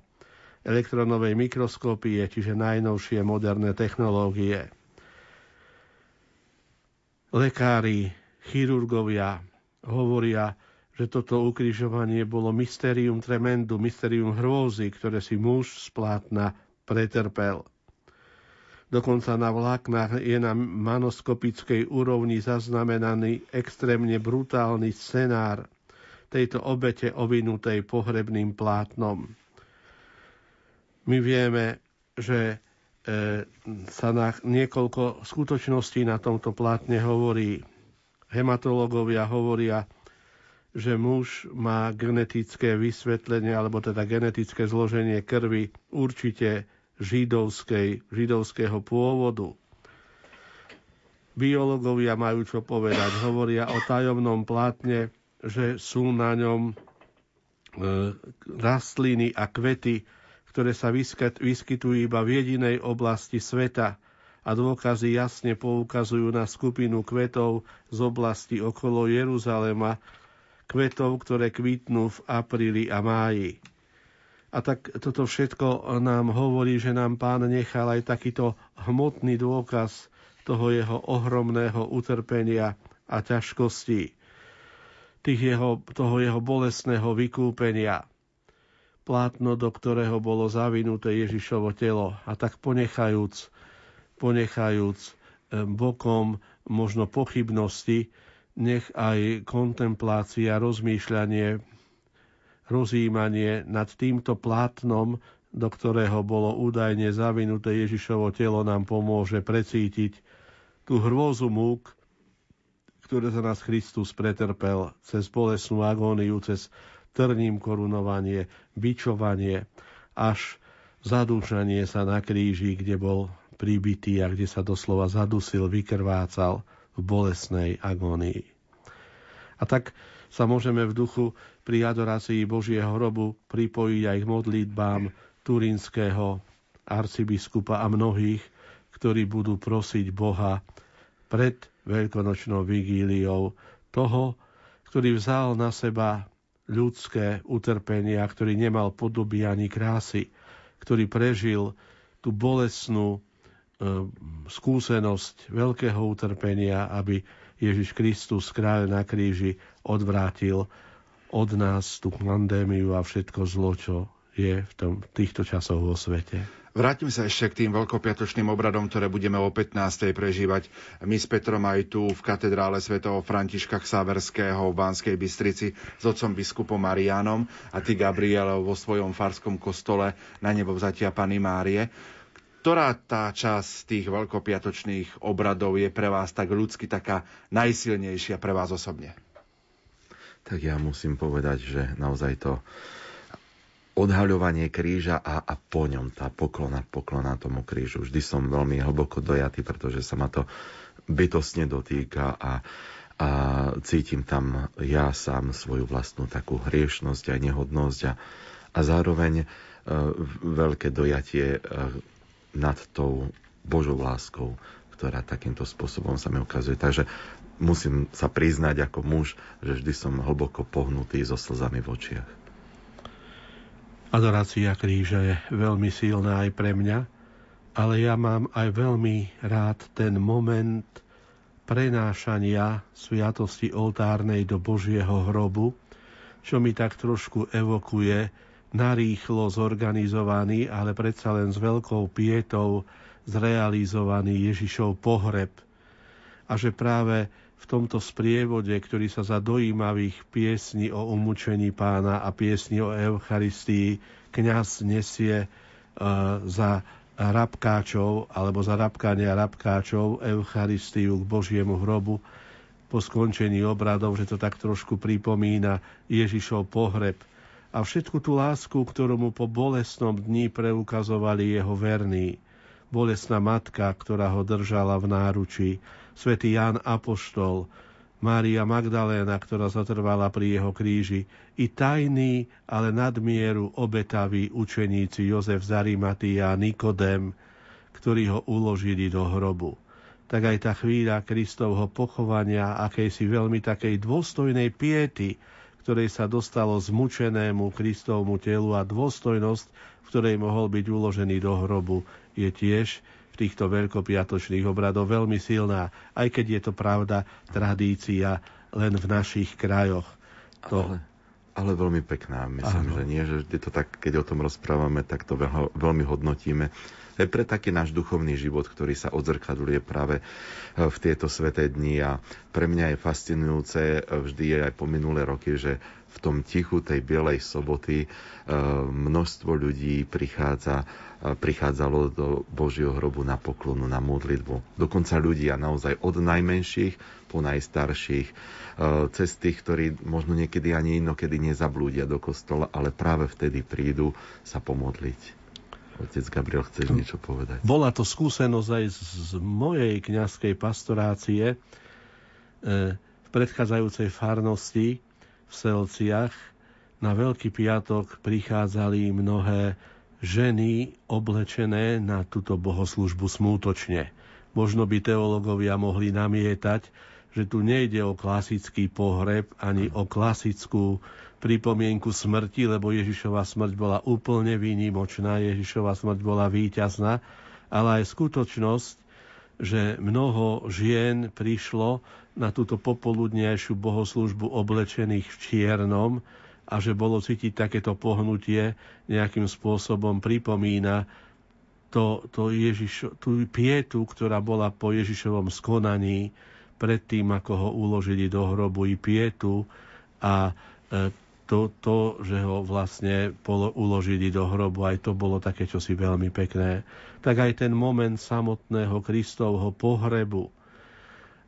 Elektronovej mikroskópie, čiže najnovšie moderné technológie. Lekári, chirurgovia hovoria, že toto ukrižovanie bolo mysterium tremendu, mysterium hrôzy, ktoré si muž z plátna pretrpel. Dokonca na vláknach je na manoskopickej úrovni zaznamenaný extrémne brutálny scenár tejto obete ovinutej pohrebným plátnom. My vieme, že sa na niekoľko skutočností na tomto plátne hovorí. Hematológovia hovoria, že muž má genetické vysvetlenie, alebo teda genetické zloženie krvi určite židovskej, židovského pôvodu. Biológovia majú čo povedať. Hovoria o tajomnom plátne, že sú na ňom e, rastliny a kvety, ktoré sa vyskytujú iba v jedinej oblasti sveta a dôkazy jasne poukazujú na skupinu kvetov z oblasti okolo Jeruzalema, kvetov, ktoré kvitnú v apríli a máji. A tak toto všetko nám hovorí, že nám pán nechal aj takýto hmotný dôkaz toho jeho ohromného utrpenia a ťažkostí, tých jeho, toho jeho bolestného vykúpenia. Plátno, do ktorého bolo zavinuté Ježišovo telo. A tak ponechajúc, ponechajúc bokom možno pochybnosti, nech aj kontemplácia, rozmýšľanie rozjímanie nad týmto plátnom, do ktorého bolo údajne zavinuté Ježišovo telo, nám pomôže precítiť tú hrôzu múk, ktoré za nás Kristus pretrpel cez bolesnú agóniu, cez trním korunovanie, bičovanie, až zadúšanie sa na kríži, kde bol pribitý a kde sa doslova zadusil, vykrvácal v bolesnej agónii. A tak sa môžeme v duchu pri adorácii Božieho hrobu pripojiť aj k modlitbám turínskeho arcibiskupa a mnohých, ktorí budú prosiť Boha pred veľkonočnou vigíliou toho, ktorý vzal na seba ľudské utrpenia, ktorý nemal podoby ani krásy, ktorý prežil tú bolesnú e, skúsenosť veľkého utrpenia, aby Ježiš Kristus, kráľ na kríži, odvrátil od nás tú pandémiu a všetko zlo, čo je v, tom, v týchto časoch vo svete. Vrátim sa ešte k tým veľkopiatočným obradom, ktoré budeme o 15. prežívať. My s Petrom aj tu v katedrále svätého Františka Xaverského v Banskej Bystrici s otcom biskupom Marianom a ty, Gabriel, vo svojom farskom kostole na nebo vzatia Pany Márie. Ktorá tá časť tých veľkopiatočných obradov je pre vás tak ľudsky taká najsilnejšia pre vás osobne? tak ja musím povedať, že naozaj to odhaľovanie kríža a, a po ňom tá poklona, poklona tomu krížu. Vždy som veľmi hlboko dojatý, pretože sa ma to bytostne dotýka a, a cítim tam ja sám svoju vlastnú takú hriešnosť a nehodnosť a, a zároveň e, veľké dojatie e, nad tou Božou láskou, ktorá takýmto spôsobom sa mi ukazuje. Takže musím sa priznať ako muž, že vždy som hlboko pohnutý so slzami v očiach. Adorácia kríža je veľmi silná aj pre mňa, ale ja mám aj veľmi rád ten moment prenášania sviatosti oltárnej do Božieho hrobu, čo mi tak trošku evokuje narýchlo zorganizovaný, ale predsa len s veľkou pietou zrealizovaný Ježišov pohreb. A že práve v tomto sprievode, ktorý sa za dojímavých piesní o umúčení pána a piesni o Eucharistii kňaz nesie uh, za rabkáčov alebo za rabkania rabkáčov Eucharistiu k Božiemu hrobu po skončení obradov, že to tak trošku pripomína Ježišov pohreb a všetku tú lásku, ktorú mu po bolestnom dni preukazovali jeho verní. Bolestná matka, ktorá ho držala v náručí, svätý Ján Apoštol, Mária Magdaléna, ktorá zatrvala pri jeho kríži, i tajný, ale nadmieru obetaví učeníci Jozef Zarimatý a Nikodem, ktorí ho uložili do hrobu. tak aj tá chvíľa Kristovho pochovania, akejsi veľmi takej dôstojnej piety, ktorej sa dostalo zmučenému Kristovmu telu a dôstojnosť, v ktorej mohol byť uložený do hrobu, je tiež týchto veľkopiatočných obradoch veľmi silná, aj keď je to pravda tradícia len v našich krajoch. To... Ale, ale veľmi pekná. Myslím, Áno. že nie, že vždy to tak, keď o tom rozprávame, tak to veľmi hodnotíme aj pre taký náš duchovný život, ktorý sa odzrkadluje práve e, v tieto sveté dni a pre mňa je fascinujúce e, vždy je aj po minulé roky, že v tom tichu tej Bielej soboty e, množstvo ľudí prichádza, prichádzalo do Božieho hrobu na poklonu, na modlitbu. Dokonca ľudia naozaj od najmenších po najstarších, cez tých, ktorí možno niekedy ani inokedy nezablúdia do kostola, ale práve vtedy prídu sa pomodliť. Otec Gabriel, chceš niečo povedať? Bola to skúsenosť aj z mojej kňazskej pastorácie e, v predchádzajúcej farnosti v Selciach. Na Veľký piatok prichádzali mnohé ženy oblečené na túto bohoslužbu smútočne. Možno by teológovia mohli namietať, že tu nejde o klasický pohreb ani o klasickú pripomienku smrti, lebo Ježišova smrť bola úplne výnimočná, Ježišova smrť bola víťazná, ale aj skutočnosť, že mnoho žien prišlo na túto popoludnejšiu bohoslužbu oblečených v čiernom a že bolo cítiť takéto pohnutie nejakým spôsobom pripomína to, to Ježiš, tú pietu, ktorá bola po Ježišovom skonaní predtým, ako ho uložili do hrobu, i pietu a e, to, to, že ho vlastne uložili do hrobu, aj to bolo také čosi veľmi pekné. Tak aj ten moment samotného Kristovho pohrebu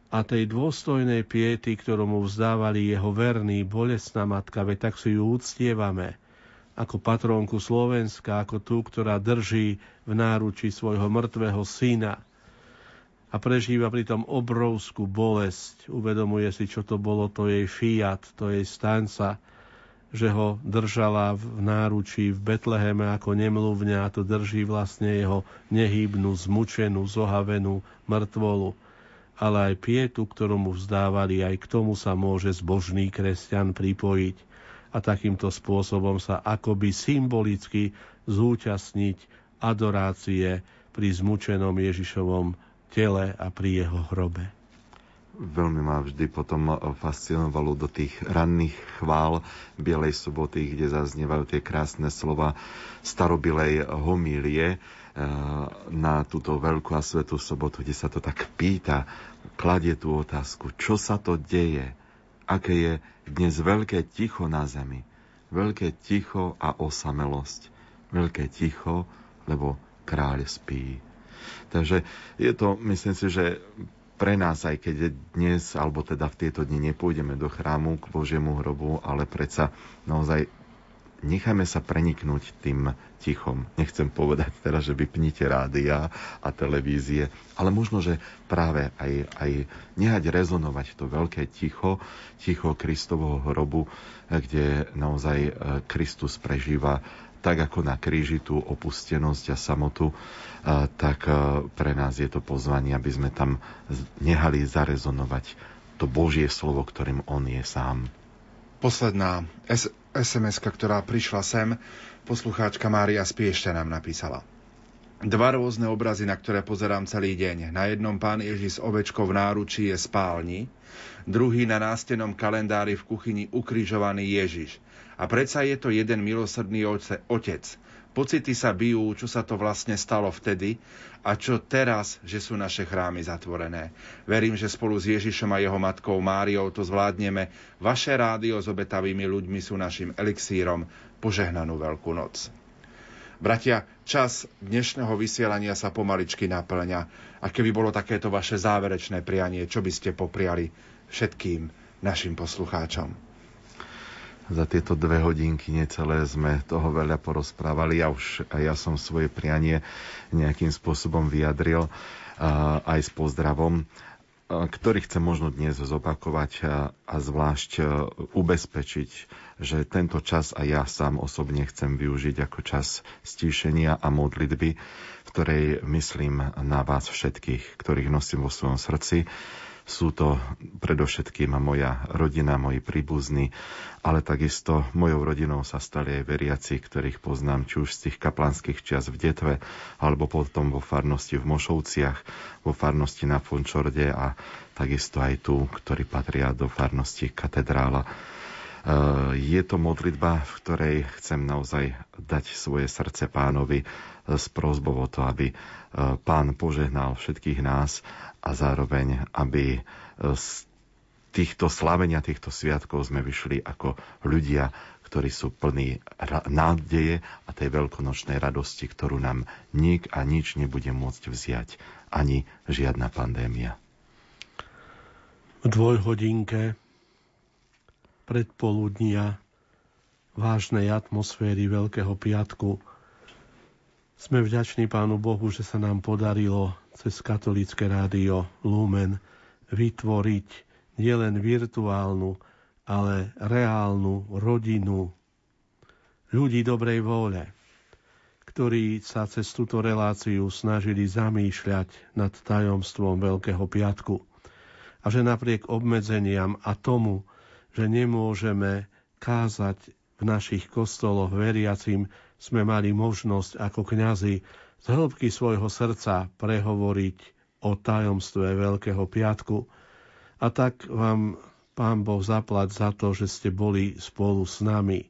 a tej dôstojnej piety, ktorú mu vzdávali jeho verný, bolestná matka, veď tak si ju úctievame ako patrónku Slovenska, ako tú, ktorá drží v náruči svojho mŕtvého syna a prežíva pritom obrovskú bolesť. Uvedomuje si, čo to bolo, to jej fiat, to jej stanca, že ho držala v náručí v Betleheme ako nemluvňa a to drží vlastne jeho nehybnú, zmučenú, zohavenú mŕtvolu. Ale aj pietu, ktorú mu vzdávali, aj k tomu sa môže zbožný kresťan pripojiť a takýmto spôsobom sa akoby symbolicky zúčastniť adorácie pri zmučenom Ježišovom tele a pri jeho hrobe? Veľmi ma vždy potom fascinovalo do tých ranných chvál Bielej soboty, kde zaznievajú tie krásne slova starobilej homílie eh, na túto veľkú a svetú sobotu, kde sa to tak pýta, kladie tú otázku, čo sa to deje, aké je dnes veľké ticho na zemi, veľké ticho a osamelosť, veľké ticho, lebo kráľ spí. Takže je to, myslím si, že pre nás, aj keď dnes, alebo teda v tieto dni nepôjdeme do chrámu k Božiemu hrobu, ale predsa naozaj nechajme sa preniknúť tým tichom. Nechcem povedať teraz, že vypnite rádia a televízie, ale možno, že práve aj, aj nehať rezonovať to veľké ticho, ticho Kristovho hrobu, kde naozaj e, Kristus prežíva tak ako na kríži tú opustenosť a samotu, tak pre nás je to pozvanie, aby sme tam nehali zarezonovať to Božie slovo, ktorým On je sám. Posledná sms ktorá prišla sem, poslucháčka Mária Spiešte nám napísala. Dva rôzne obrazy, na ktoré pozerám celý deň. Na jednom pán Ježiš s ovečkou v náručí je spálni, druhý na nástenom kalendári v kuchyni ukrižovaný Ježiš. A predsa je to jeden milosrdný otec. Pocity sa bijú, čo sa to vlastne stalo vtedy a čo teraz, že sú naše chrámy zatvorené. Verím, že spolu s Ježišom a jeho matkou Máriou to zvládneme. Vaše rádio s obetavými ľuďmi sú našim elixírom. Požehnanú veľkú noc. Bratia, čas dnešného vysielania sa pomaličky naplňa. A keby bolo takéto vaše záverečné prianie, čo by ste popriali všetkým našim poslucháčom? Za tieto dve hodinky necelé sme toho veľa porozprávali. Ja už aj ja som svoje prianie nejakým spôsobom vyjadril aj s pozdravom. ktorý chcem možno dnes zopakovať a, a zvlášť e, ubezpečiť, že tento čas aj ja sám osobne chcem využiť ako čas stíšenia a modlitby, v ktorej myslím na vás všetkých, ktorých nosím vo svojom srdci sú to predovšetkým moja rodina, moji príbuzní, ale takisto mojou rodinou sa stali aj veriaci, ktorých poznám či už z tých kaplanských čias v Detve, alebo potom vo farnosti v Mošovciach, vo farnosti na Fončorde a takisto aj tu, ktorí patria do farnosti katedrála. E, je to modlitba, v ktorej chcem naozaj dať svoje srdce pánovi s prozbou o to, aby e, pán požehnal všetkých nás a zároveň, aby e, z týchto slavenia týchto sviatkov sme vyšli ako ľudia, ktorí sú plní nádeje a tej veľkonočnej radosti, ktorú nám nik a nič nebude môcť vziať, ani žiadna pandémia. V dvojhodinke predpoludnia vážnej atmosféry Veľkého piatku sme vďační Pánu Bohu, že sa nám podarilo cez katolické rádio Lumen vytvoriť nielen virtuálnu, ale reálnu rodinu ľudí dobrej vôle, ktorí sa cez túto reláciu snažili zamýšľať nad tajomstvom Veľkého piatku. A že napriek obmedzeniam a tomu, že nemôžeme kázať v našich kostoloch veriacim sme mali možnosť ako kňazi z hĺbky svojho srdca prehovoriť o tajomstve Veľkého piatku. A tak vám Pán Boh zaplať za to, že ste boli spolu s nami.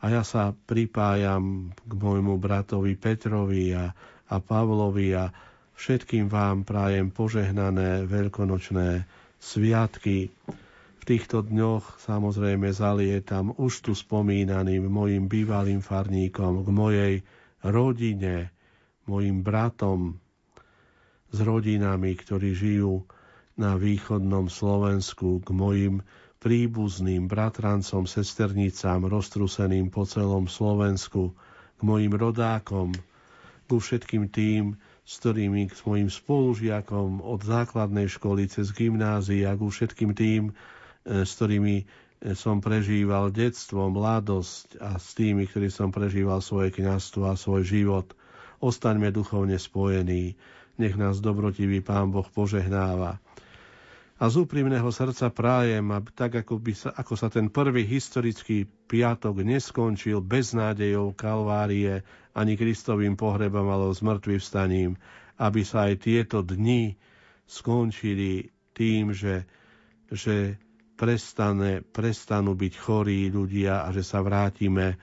A ja sa pripájam k môjmu bratovi Petrovi a, a Pavlovi a všetkým vám prajem požehnané veľkonočné sviatky v týchto dňoch samozrejme zalietam už tu spomínaným mojim bývalým farníkom, k mojej rodine, mojim bratom, s rodinami, ktorí žijú na východnom Slovensku, k mojim príbuzným bratrancom, sesternicám, roztruseným po celom Slovensku, k mojim rodákom, ku všetkým tým, s ktorými, s mojim spolužiakom od základnej školy cez gymnázia, ku všetkým tým, E, s ktorými e, som prežíval detstvo, mladosť a s tými, ktorí som prežíval svoje kniazstvo a svoj život. Ostaňme duchovne spojení. Nech nás dobrotivý Pán Boh požehnáva. A z úprimného srdca prájem, aby tak ako, by sa, ako sa ten prvý historický piatok neskončil bez nádejov Kalvárie ani Kristovým pohrebom, ale s mŕtvým vstaním, aby sa aj tieto dni skončili tým, že, že prestane, prestanú byť chorí ľudia a že sa vrátime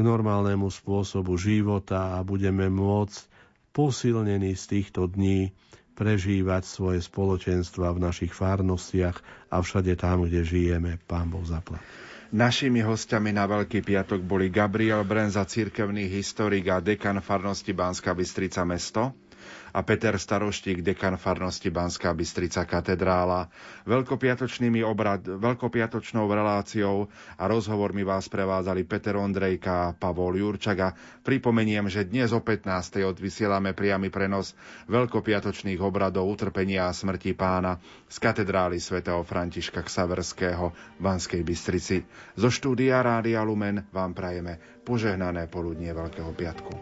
k normálnemu spôsobu života a budeme môcť posilnení z týchto dní prežívať svoje spoločenstva v našich farnostiach a všade tam, kde žijeme. Pán Boh zaplat. Našimi hostiami na Veľký piatok boli Gabriel Brenza, cirkevný historik a dekan farnosti Banská Bystrica mesto, a Peter Staroštík, dekan farnosti Banská Bystrica katedrála. Veľkopiatočnými obrad, veľkopiatočnou reláciou a rozhovormi vás prevádzali Peter Ondrejka a Pavol Jurčaga. Pripomeniem, že dnes o 15. odvysielame priamy prenos veľkopiatočných obradov utrpenia a smrti pána z katedrály svätého Františka Ksaverského v Banskej Bystrici. Zo štúdia Rádia Lumen vám prajeme požehnané poludnie Veľkého piatku.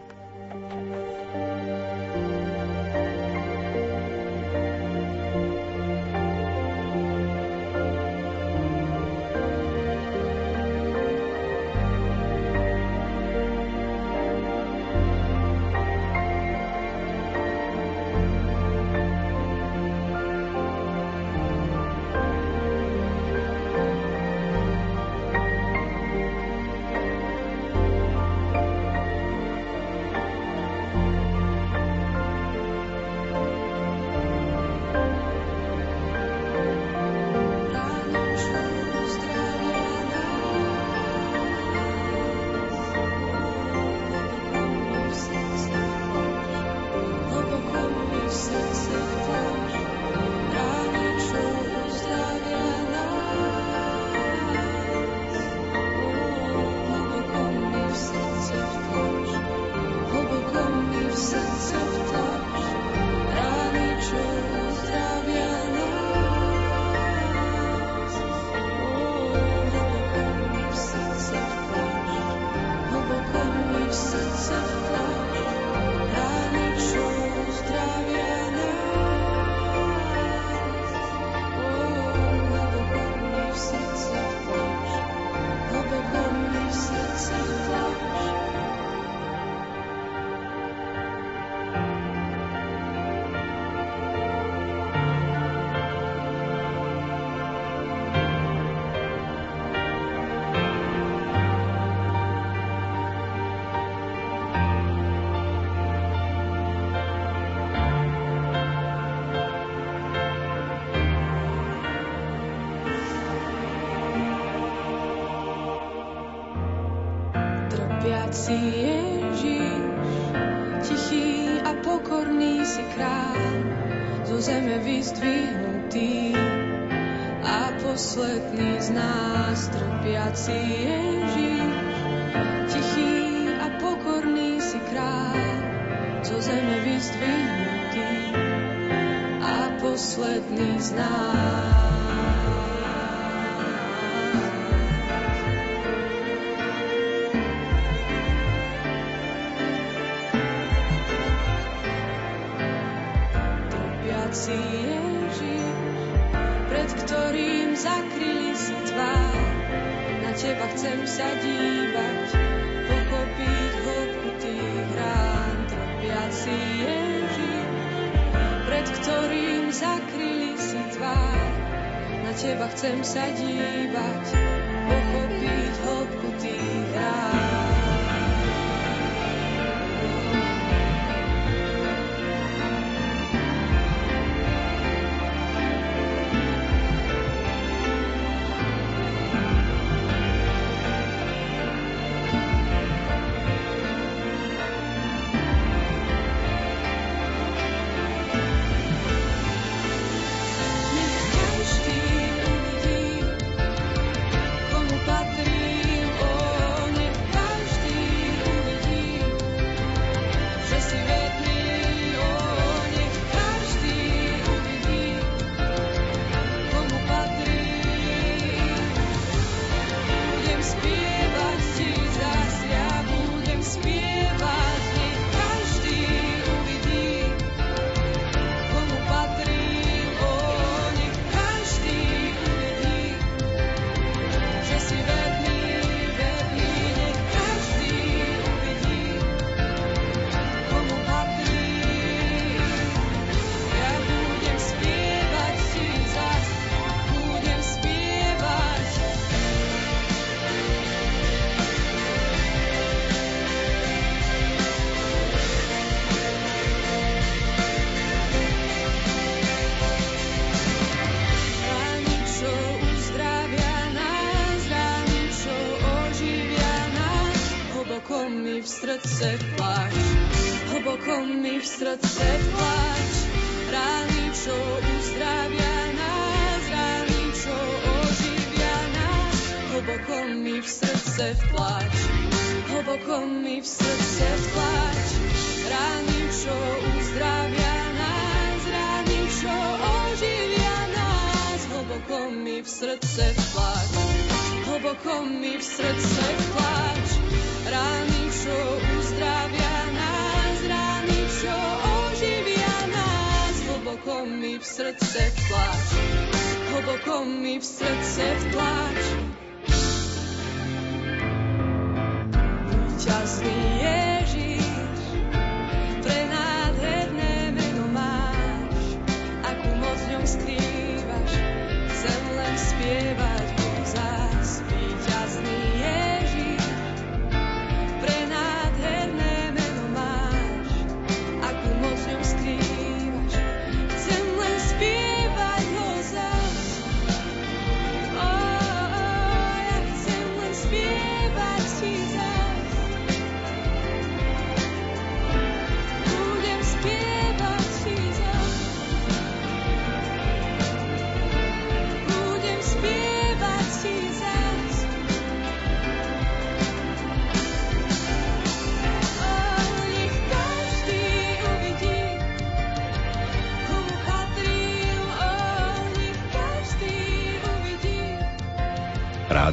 Chcem sa dívať, pochopiť hĺbku tých rán, trpiaci Ježiš, pred ktorým zakryli si tvár. Na teba chcem sa dívať,